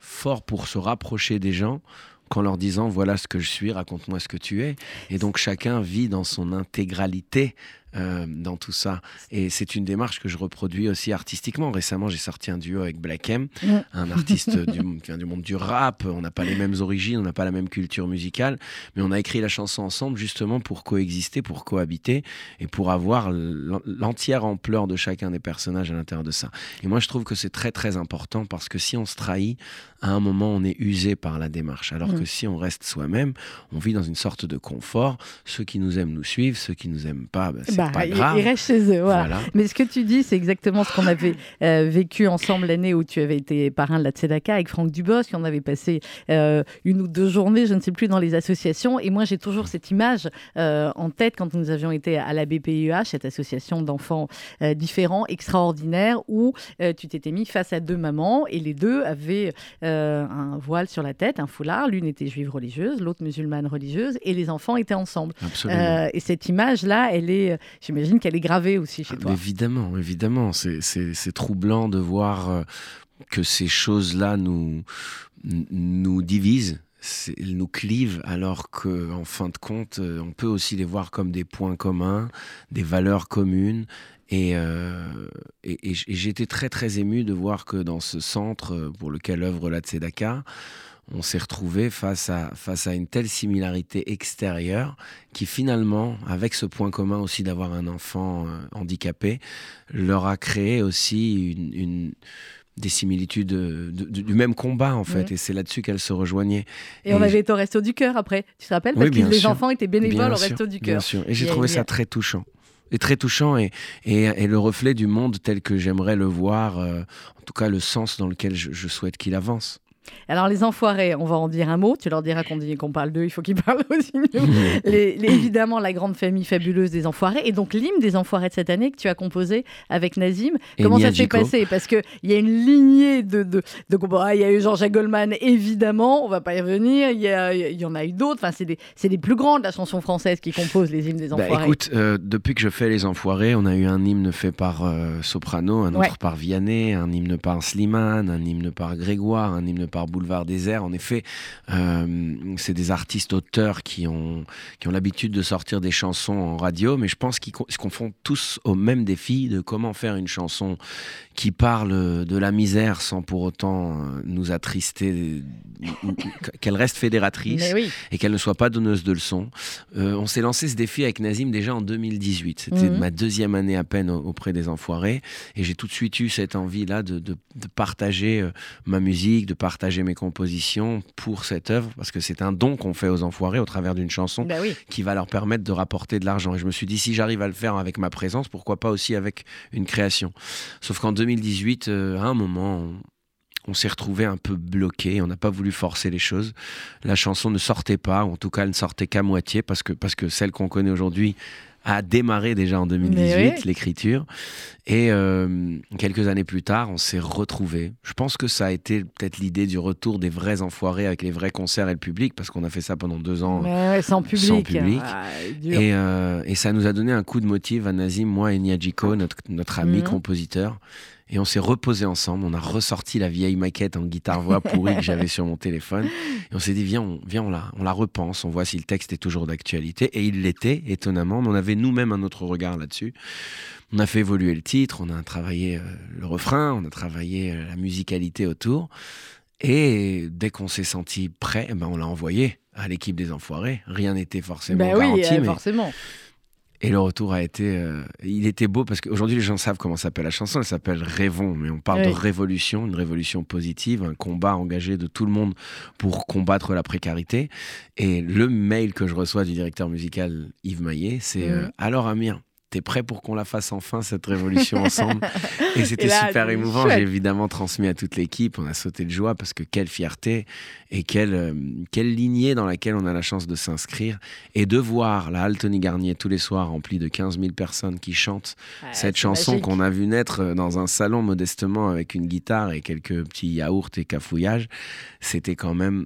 fort pour se rapprocher des gens qu'en leur disant voilà ce que je suis, raconte-moi ce que tu es. Et donc chacun vit dans son intégralité euh, dans tout ça. Et c'est une démarche que je reproduis aussi artistiquement. Récemment, j'ai sorti un duo avec Black M, un artiste du, qui vient du monde du rap. On n'a pas les mêmes origines, on n'a pas la même culture musicale, mais on a écrit la chanson ensemble justement pour coexister, pour cohabiter et pour avoir l'entière ampleur de chacun des personnages à l'intérieur de ça. Et moi, je trouve que c'est très très important parce que si on se trahit, à un moment, on est usé par la démarche. Alors que si on reste soi-même, on vit dans une sorte de confort. Ceux qui nous aiment nous suivent, ceux qui nous aiment pas, ben, bah, pas grave. Ils restent chez eux. Voilà. Mais ce que tu dis, c'est exactement ce qu'on avait euh, vécu ensemble l'année où tu avais été parrain de la Tzedaka avec Franck Dubos, qui en avait passé euh, une ou deux journées, je ne sais plus, dans les associations. Et moi, j'ai toujours cette image euh, en tête quand nous avions été à la BPIEH, cette association d'enfants différents, extraordinaire, où tu t'étais mis face à deux mamans et les deux avaient un voile sur la tête, un foulard. L'une était juive religieuse, l'autre musulmane religieuse, et les enfants étaient ensemble. et cette image-là, elle est J'imagine qu'elle est gravée aussi chez toi. Évidemment, évidemment. C'est troublant de voir euh, que ces choses-là nous, nous divisent nous clivent alors qu'en en fin de compte, euh, on peut aussi les voir comme des points communs, des valeurs communes. Et, euh, et, j'étais très très ému de voir que dans ce centre pour lequel œuvre la Tzedaka, on s'est retrouvé face à, face à une telle similarité extérieure qui finalement, avec ce point commun aussi d'avoir un enfant euh, handicapé, leur a créé aussi une, des similitudes du même combat en fait, et c'est là-dessus qu'elles se rejoignaient. Et, on avait été au Resto du Cœur après, tu te rappelles? Parce que les enfants étaient bénévoles au Resto du Cœur. Bien sûr, et j'ai trouvé ça très touchant. Et très touchant et, et, le reflet du monde tel que j'aimerais le voir, euh, en tout cas le sens dans lequel je souhaite qu'il avance. Alors, les enfoirés, on va en dire un mot. Tu leur diras qu'on parle d'eux, il faut qu'ils parlent aussi évidemment, la grande famille fabuleuse des enfoirés. Et donc, l'hymne des enfoirés de cette année que tu as composé avec Nazim. Comment ça s'est passé? Parce qu'il y a une lignée de. de, il y a eu Jean-Jacques Goldman, évidemment, on va pas y revenir. Il y, en a eu d'autres. Enfin, c'est des, des, plus grands de la chanson française qui composent les hymnes des bah, enfoirés. écoute, euh, depuis que je fais Les Enfoirés, on a eu un hymne fait par euh, Soprano, un autre par Vianney, un hymne par Slimane, un hymne par Grégoire, un hymne par Boulevard Désert. En effet, euh, c'est des artistes auteurs qui ont, qui ont l'habitude de sortir des chansons en radio, mais je pense qu'ils se confondent tous au même défi de comment faire une chanson qui parle de la misère sans pour autant euh, nous attrister, qu'elle reste fédératrice et qu'elle ne soit pas donneuse de leçons. Euh, on s'est lancé ce défi avec Nazim déjà en 2018. C'était mhm. ma deuxième année à peine auprès des Enfoirés et j'ai tout de suite eu cette envie-là de, de, partager ma musique, de partager mes compositions pour cette œuvre, parce que c'est un don qu'on fait aux enfoirés au travers d'une chanson bah qui va leur permettre de rapporter de l'argent. Et je me suis dit, si j'arrive à le faire avec ma présence, pourquoi pas aussi avec une création Sauf qu'en 2018, euh, à un moment, on, s'est retrouvé un peu bloqué, on n'a pas voulu forcer les choses. La chanson ne sortait pas, en tout cas, elle ne sortait qu'à moitié, parce que, parce que celle qu'on connaît aujourd'hui a démarré déjà en 2018, l'écriture. Et euh, quelques années plus tard, on s'est retrouvés. Je pense que ça a été peut-être l'idée du retour des vrais enfoirés avec les vrais concerts et le public, parce qu'on a fait ça pendant deux ans sans public. Ah, euh, et, ça nous a donné un coup de motif à Nazim, moi et Niajiko, notre, notre ami mhm. compositeur. Et on s'est reposé ensemble, on a ressorti la vieille maquette en guitare-voix pourrie que j'avais sur mon téléphone. Et on s'est dit, viens, on, viens on, la, on la repense, on voit si le texte est toujours d'actualité. Et il l'était, étonnamment, mais on avait nous-mêmes un autre regard là-dessus. On a fait évoluer le titre, on a travaillé euh, le refrain, on a travaillé euh, la musicalité autour. Et dès qu'on s'est senti prêt, eh ben on l'a envoyé à l'équipe des Enfoirés. Rien n'était forcément ben garanti. Oui, euh, forcément. Et le retour a été. Euh, il était beau parce qu'aujourd'hui, les gens savent comment s'appelle la chanson. Elle s'appelle Rêvons. Mais on parle de révolution, une révolution positive, un combat engagé de tout le monde pour combattre la précarité. Et le mail que je reçois du directeur musical Yves Maillet, c'est mhm. euh, Alors, Amir, T'es prêt pour qu'on la fasse enfin, cette révolution ensemble Et c'était super émouvant. J'ai évidemment transmis à toute l'équipe. On a sauté de joie parce que quelle fierté et quelle, euh, quelle lignée dans laquelle on a la chance de s'inscrire et de voir la Halle Tony Garnier tous les soirs remplie de 15 000 personnes qui chantent Ouais, cette chanson qu'on a vu naître euh, dans un salon modestement avec une guitare et quelques petits yaourts et cafouillages. C'était quand même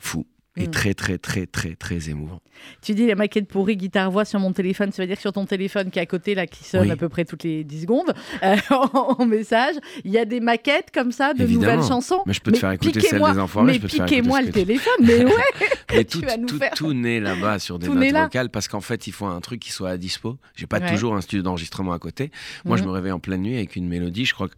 fou. Et Mm. très, très, très, très, très émouvant. Tu dis la maquette pourrie, guitare-voix sur mon téléphone. Ça veut dire que sur ton téléphone qui est à côté, là, qui sonne Oui. à peu près toutes les 10 secondes, euh, en, en message, il y a des maquettes comme ça de Évidemment. nouvelles chansons. Mais je peux te faire écouter celle des Enfoirés, Mais je peux te faire piquez-moi le téléphone. Mais ouais, Mais tu tout, vas nous tout, faire. tout naît là-bas sur des Tout notes vocales parce qu'en fait, il faut un truc qui soit à dispo. J'ai pas Ouais. toujours un studio d'enregistrement à côté. Moi, je Mhm. me réveille en pleine nuit avec une mélodie. Je crois que.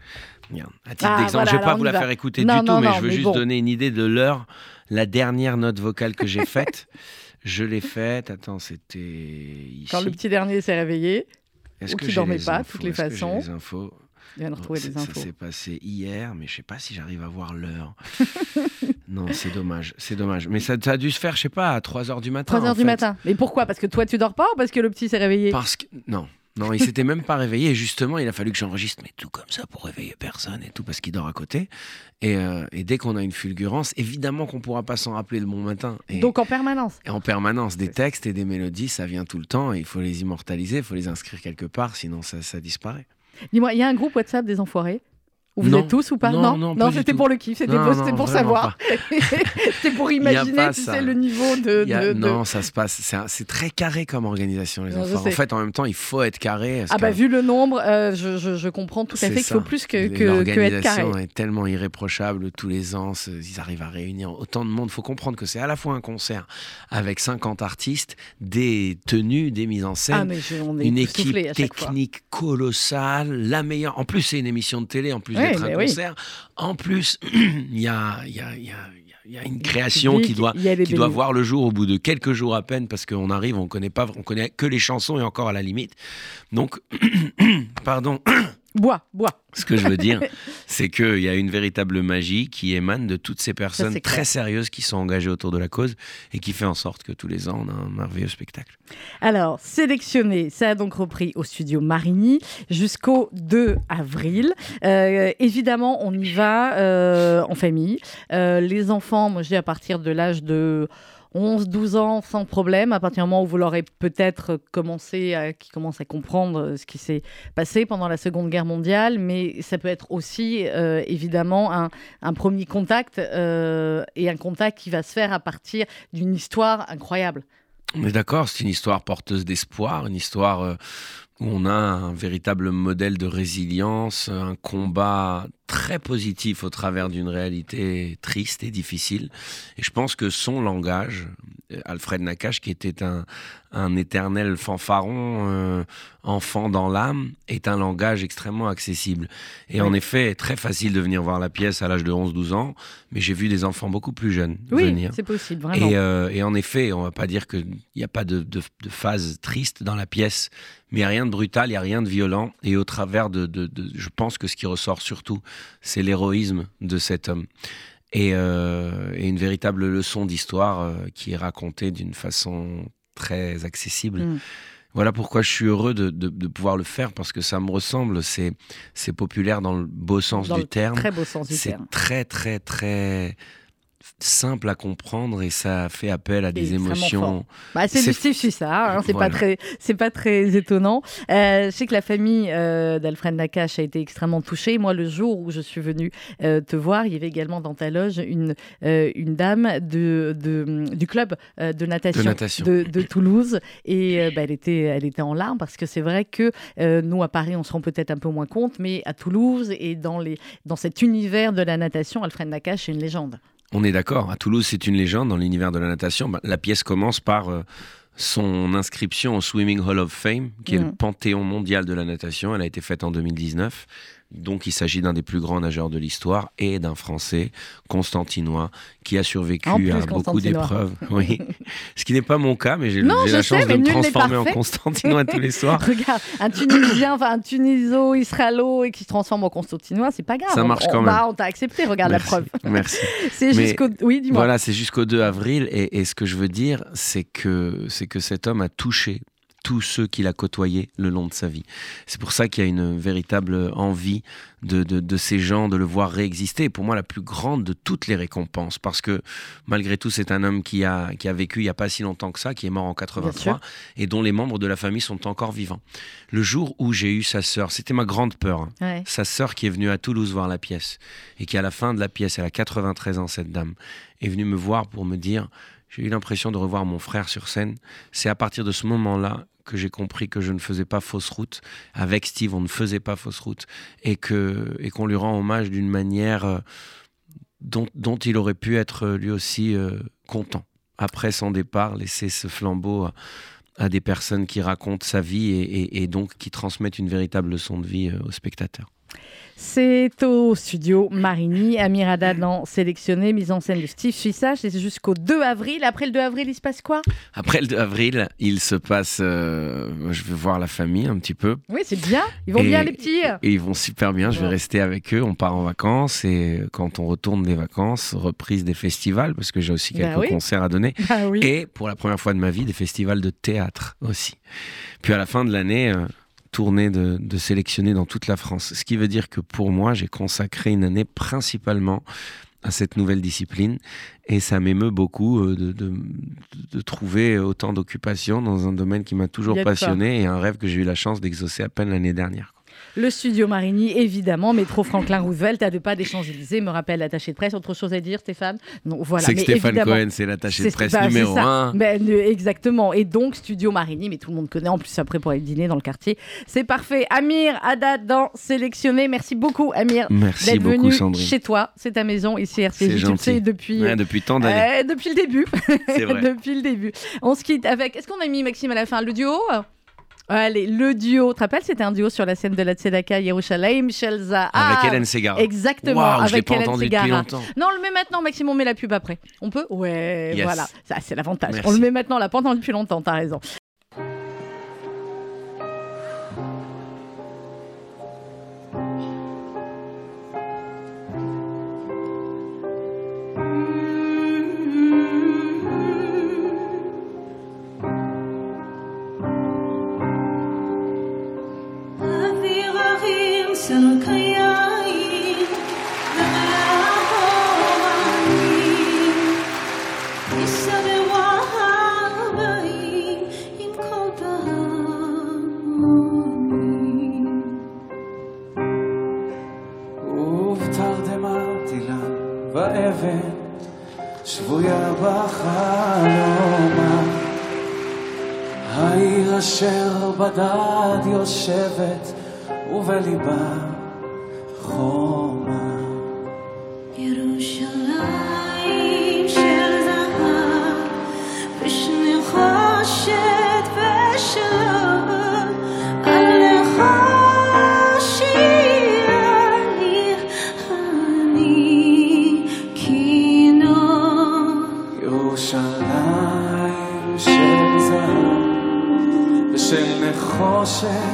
À titre Ah, d'exemple, voilà, je vais pas vous la va. faire écouter Non, du non, tout, mais non, je veux mais juste donner une idée de l'heure. La dernière note vocale que j'ai faite, je l'ai faite. Attends, c'était ici. Quand le petit dernier s'est réveillé, Est-ce que dormait les pas, infos? toutes les façons? les infos? Il vient de retrouver des Ça infos. s'est passé hier, mais je sais pas si j'arrive à voir l'heure. non, c'est dommage, c'est dommage. Mais ça, ça a dû se faire, je sais pas, à 3h du matin. 3 en heures du fait. matin. Mais pourquoi? Parce que toi, tu dors pas ou parce que le petit s'est réveillé? Parce que non, non, il s'était même pas réveillé. Et justement, il a fallu que j'enregistre, mais tout comme ça pour réveiller personne et tout parce qu'il dort à côté. Et, euh, et dès qu'on a une fulgurance, évidemment qu'on pourra pas s'en rappeler le bon matin. Et, Donc en permanence. et en permanence, des textes et des mélodies, ça vient tout le temps. Et il faut les immortaliser, il faut les inscrire quelque part, sinon ça, ça disparaît. Dis-moi, il y a un groupe WhatsApp des enfoirés Vous Non. êtes tous ou pas Non, non, c'était pour le kiff, c'était pour, savoir. c'était pour imaginer, tu sais, le niveau de. Il y a- de- de- Non, ça se passe. C'est très carré comme organisation, les enfants. En fait, en même temps, il faut être carré. Ah bah vu le nombre, euh, je, je- je comprends tout à fait qu'il faut plus que, que, que être carré. L'organisation est tellement irréprochable tous les ans. Ils arrivent à réunir autant de monde. Il faut comprendre que c'est à la fois un concert avec 50 artistes, des tenues, des mises en scène. Ah je- une équipe fois. technique colossale, la meilleure. En plus, c'est une émission de télé, en plus Ouais, d'être un mais oui. concert. En plus, il y a, il y a- il y a- il y a une création public, qui doit, qui voir le jour au bout de quelques jours à peine, parce qu'on arrive, on connaît pas, on connaît que les chansons et encore à la limite. Donc, pardon. Bois, bois. Ce que je veux dire, c'est qu'il y a une véritable magie qui émane de toutes ces personnes très sérieuses qui sont engagées autour de la cause et qui fait en sorte que tous les ans, on a un merveilleux spectacle. Alors, sélectionné, ça a donc repris au studio Marigny jusqu'au 2 avril. Euh, évidemment, on y va euh, en famille. Euh, les enfants, moi je dis à partir de l'âge de 11, 12 ans, sans problème, à partir du moment où vous l'aurez peut-être commencé à, qui commence à comprendre ce qui s'est passé pendant la Seconde Guerre mondiale, mais ça peut être aussi euh, évidemment un, premier contact euh, et un contact qui va se faire à partir d'une histoire incroyable. On est d'accord, c'est une histoire porteuse d'espoir, une histoire euh, où on a un véritable modèle de résilience, un combat très positif au travers d'une réalité triste et difficile. Et je pense que son langage, euh, Alfred Nakache, qui était un, un éternel fanfaron, euh, enfant dans l'âme, est un langage extrêmement accessible. Et en effet, très facile de venir voir la pièce à l'âge de 11-12 ans, mais j'ai vu des enfants beaucoup plus jeunes Oui, venir. c'est possible, vraiment. Et, euh, et en effet, on va pas dire qu'il n'y a pas de, de- de phase triste dans la pièce, mais il n'y a rien de brutal, il n'y a rien de violent. Et au travers de- Je pense que ce qui ressort surtout, c'est l'héroïsme de cet homme. Et, euh, et une véritable leçon d'histoire euh, qui est racontée d'une façon très accessible. Mm. Voilà pourquoi je suis heureux de, de- de pouvoir le faire, parce que ça me ressemble, c'est c'est populaire dans le beau sens Dans du terme. Très beau sens du C'est terme. très, très, très simple à comprendre et ça fait appel à des émotions. Bah, c'est C'est- Suissa, hein, c'est Voilà. pas très, c'est pas très étonnant. Euh, je sais que la famille euh, d'Alfred Nakache a été extrêmement touchée. Moi, le jour où je suis venue euh, te voir, il y avait également dans ta loge une, une dame de, de- du club de natation De natation. de, de Toulouse et bah, elle était, elle était en larmes parce que c'est vrai que nous à Paris, on se rend peut-être un peu moins compte, mais à Toulouse et dans les, dans cet univers de la natation, Alfred Nakache est une légende. On est d'accord, à Toulouse, c'est une légende dans l'univers de la natation. Bah, la pièce commence par euh, son inscription au Swimming Hall of Fame, qui est le Mm. panthéon mondial de la natation. Elle a été faite en 2019. Donc, il s'agit d'un des plus grands nageurs de l'histoire et d'un Français constantinois qui a survécu plus, à beaucoup d'épreuves. Oui. Ce qui n'est pas mon cas, mais j'ai la sais, chance de me transformer en. Constantinois tous les soirs. Regarde, un Tunisien, enfin un Tuniso-Israélo et qui se transforme en Constantinois, c'est pas grave. Ça On- marche on, quand bah, même. on t'a accepté, regarde Merci. la preuve. Merci. C'est jusqu'au. Oui, dis-moi. Voilà, c'est jusqu'au 2 avril. Et, et ce que je veux dire, c'est que, c'est que cet homme a touché tous ceux qu'il a côtoyés le long de sa vie. C'est pour ça qu'il y a une véritable envie de, de, ces gens de le voir réexister. Pour moi, la plus grande de toutes les récompenses, parce que malgré tout, c'est un homme qui a, qui a vécu il n'y a pas si longtemps que ça, qui est mort en 83, et dont les membres de la famille sont encore vivants. Le jour où j'ai eu sa sœur, c'était ma grande peur, hein. sa sœur qui est venue à Toulouse voir la pièce, et qui à la fin de la pièce, elle a 93 ans, cette dame, est venue me voir pour me dire j'ai eu l'impression de revoir mon frère sur scène. C'est à partir de ce moment-là que j'ai compris que je ne faisais pas fausse route. Avec Steve, on ne faisait pas fausse route et que et qu'on lui rend hommage d'une manière euh, dont, il aurait pu être euh, lui aussi euh, content. Après son départ, laisser ce flambeau à, des personnes qui racontent sa vie et, et, donc qui transmettent une véritable leçon de vie aux spectateurs. C'est au studio Marigny, Amir Haddad sélectionné, mise en scène de Steve Suissage. C'est jusqu'au 2 avril. Après le 2 avril, il se passe quoi? Après le 2 avril, il se passe. Euh, je vais voir la famille un petit peu. Oui, c'est bien. Ils vont bien, les petits. Et ils vont super bien. Je vais rester avec eux. On part en vacances. Et quand on retourne des vacances, reprise des festivals, parce que j'ai aussi bah quelques concerts à donner. Bah et pour la première fois de ma vie, des festivals de théâtre aussi. Puis à la fin de l'année. Euh, tournée de, de sélectionner dans toute la France. Ce qui veut dire que pour moi, j'ai consacré une année principalement à cette nouvelle discipline. Et ça m'émeut beaucoup euh, de, de, de, trouver autant d'occupations dans un domaine qui m'a toujours passionné et un rêve que j'ai eu la chance d'exaucer à peine l'année dernière le studio Marigny, évidemment, métro Franklin Roosevelt, à deux pas des Champs-Élysées, me rappelle l'attaché de presse. Autre chose à dire, Stéphane? Non, voilà. C'est que Stéphane Cohen, c'est l'attaché de presse bah, numéro un. Ben, euh, exactement. Et donc, studio Marigny, mais tout le monde connaît en plus après pour aller dîner dans le quartier. C'est parfait. Amir Haddad dans Sélectionné. Merci beaucoup, Amir. Merci beaucoup, venu Sandrine. chez toi. C'est ta maison ici, RCJ. Tu le sais depuis. depuis tant d'années. Euh, depuis le début. C'est vrai. depuis le début. On se quitte avec. Est-ce qu'on a mis Maxime à la fin? Le duo? Allez, le duo. Tu te rappelles, c'était un duo sur la scène de la Tzedaka, Yerushalayim, Shelza. Avec Hélène Segara. Exactement, avec Hélène Segara. Non, on le met maintenant, Maxime, on met la pub après. On peut? Ouais, voilà. Ça, c'est l'avantage. On le met maintenant, on l'a pas entendu depuis longtemps, t'as raison. סלקיים ומלאכונים יסדרו הבאים עם כל בהמונים. ובתרדמה תילן ואבן שבויה בחלומה העיר אשר בדד יושבת ובליבה חומה. ירושלים של זהב ושנחושת ושלום על נחושייך אני כינו. ירושלים של זהב ושל נחושת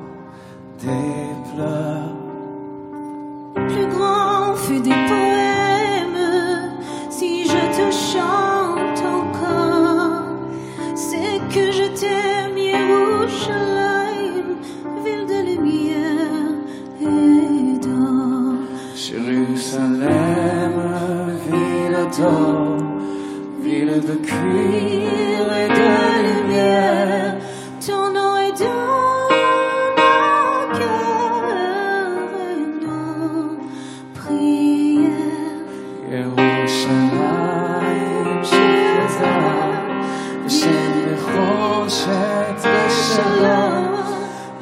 pleurs. Plus grand fut des poèmes si je te chante encore. C'est que je t'aime, Yerushalayim, ville de lumière et d'or. Jérusalem, ville d'or, ville de cuir.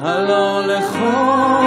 הלא לכל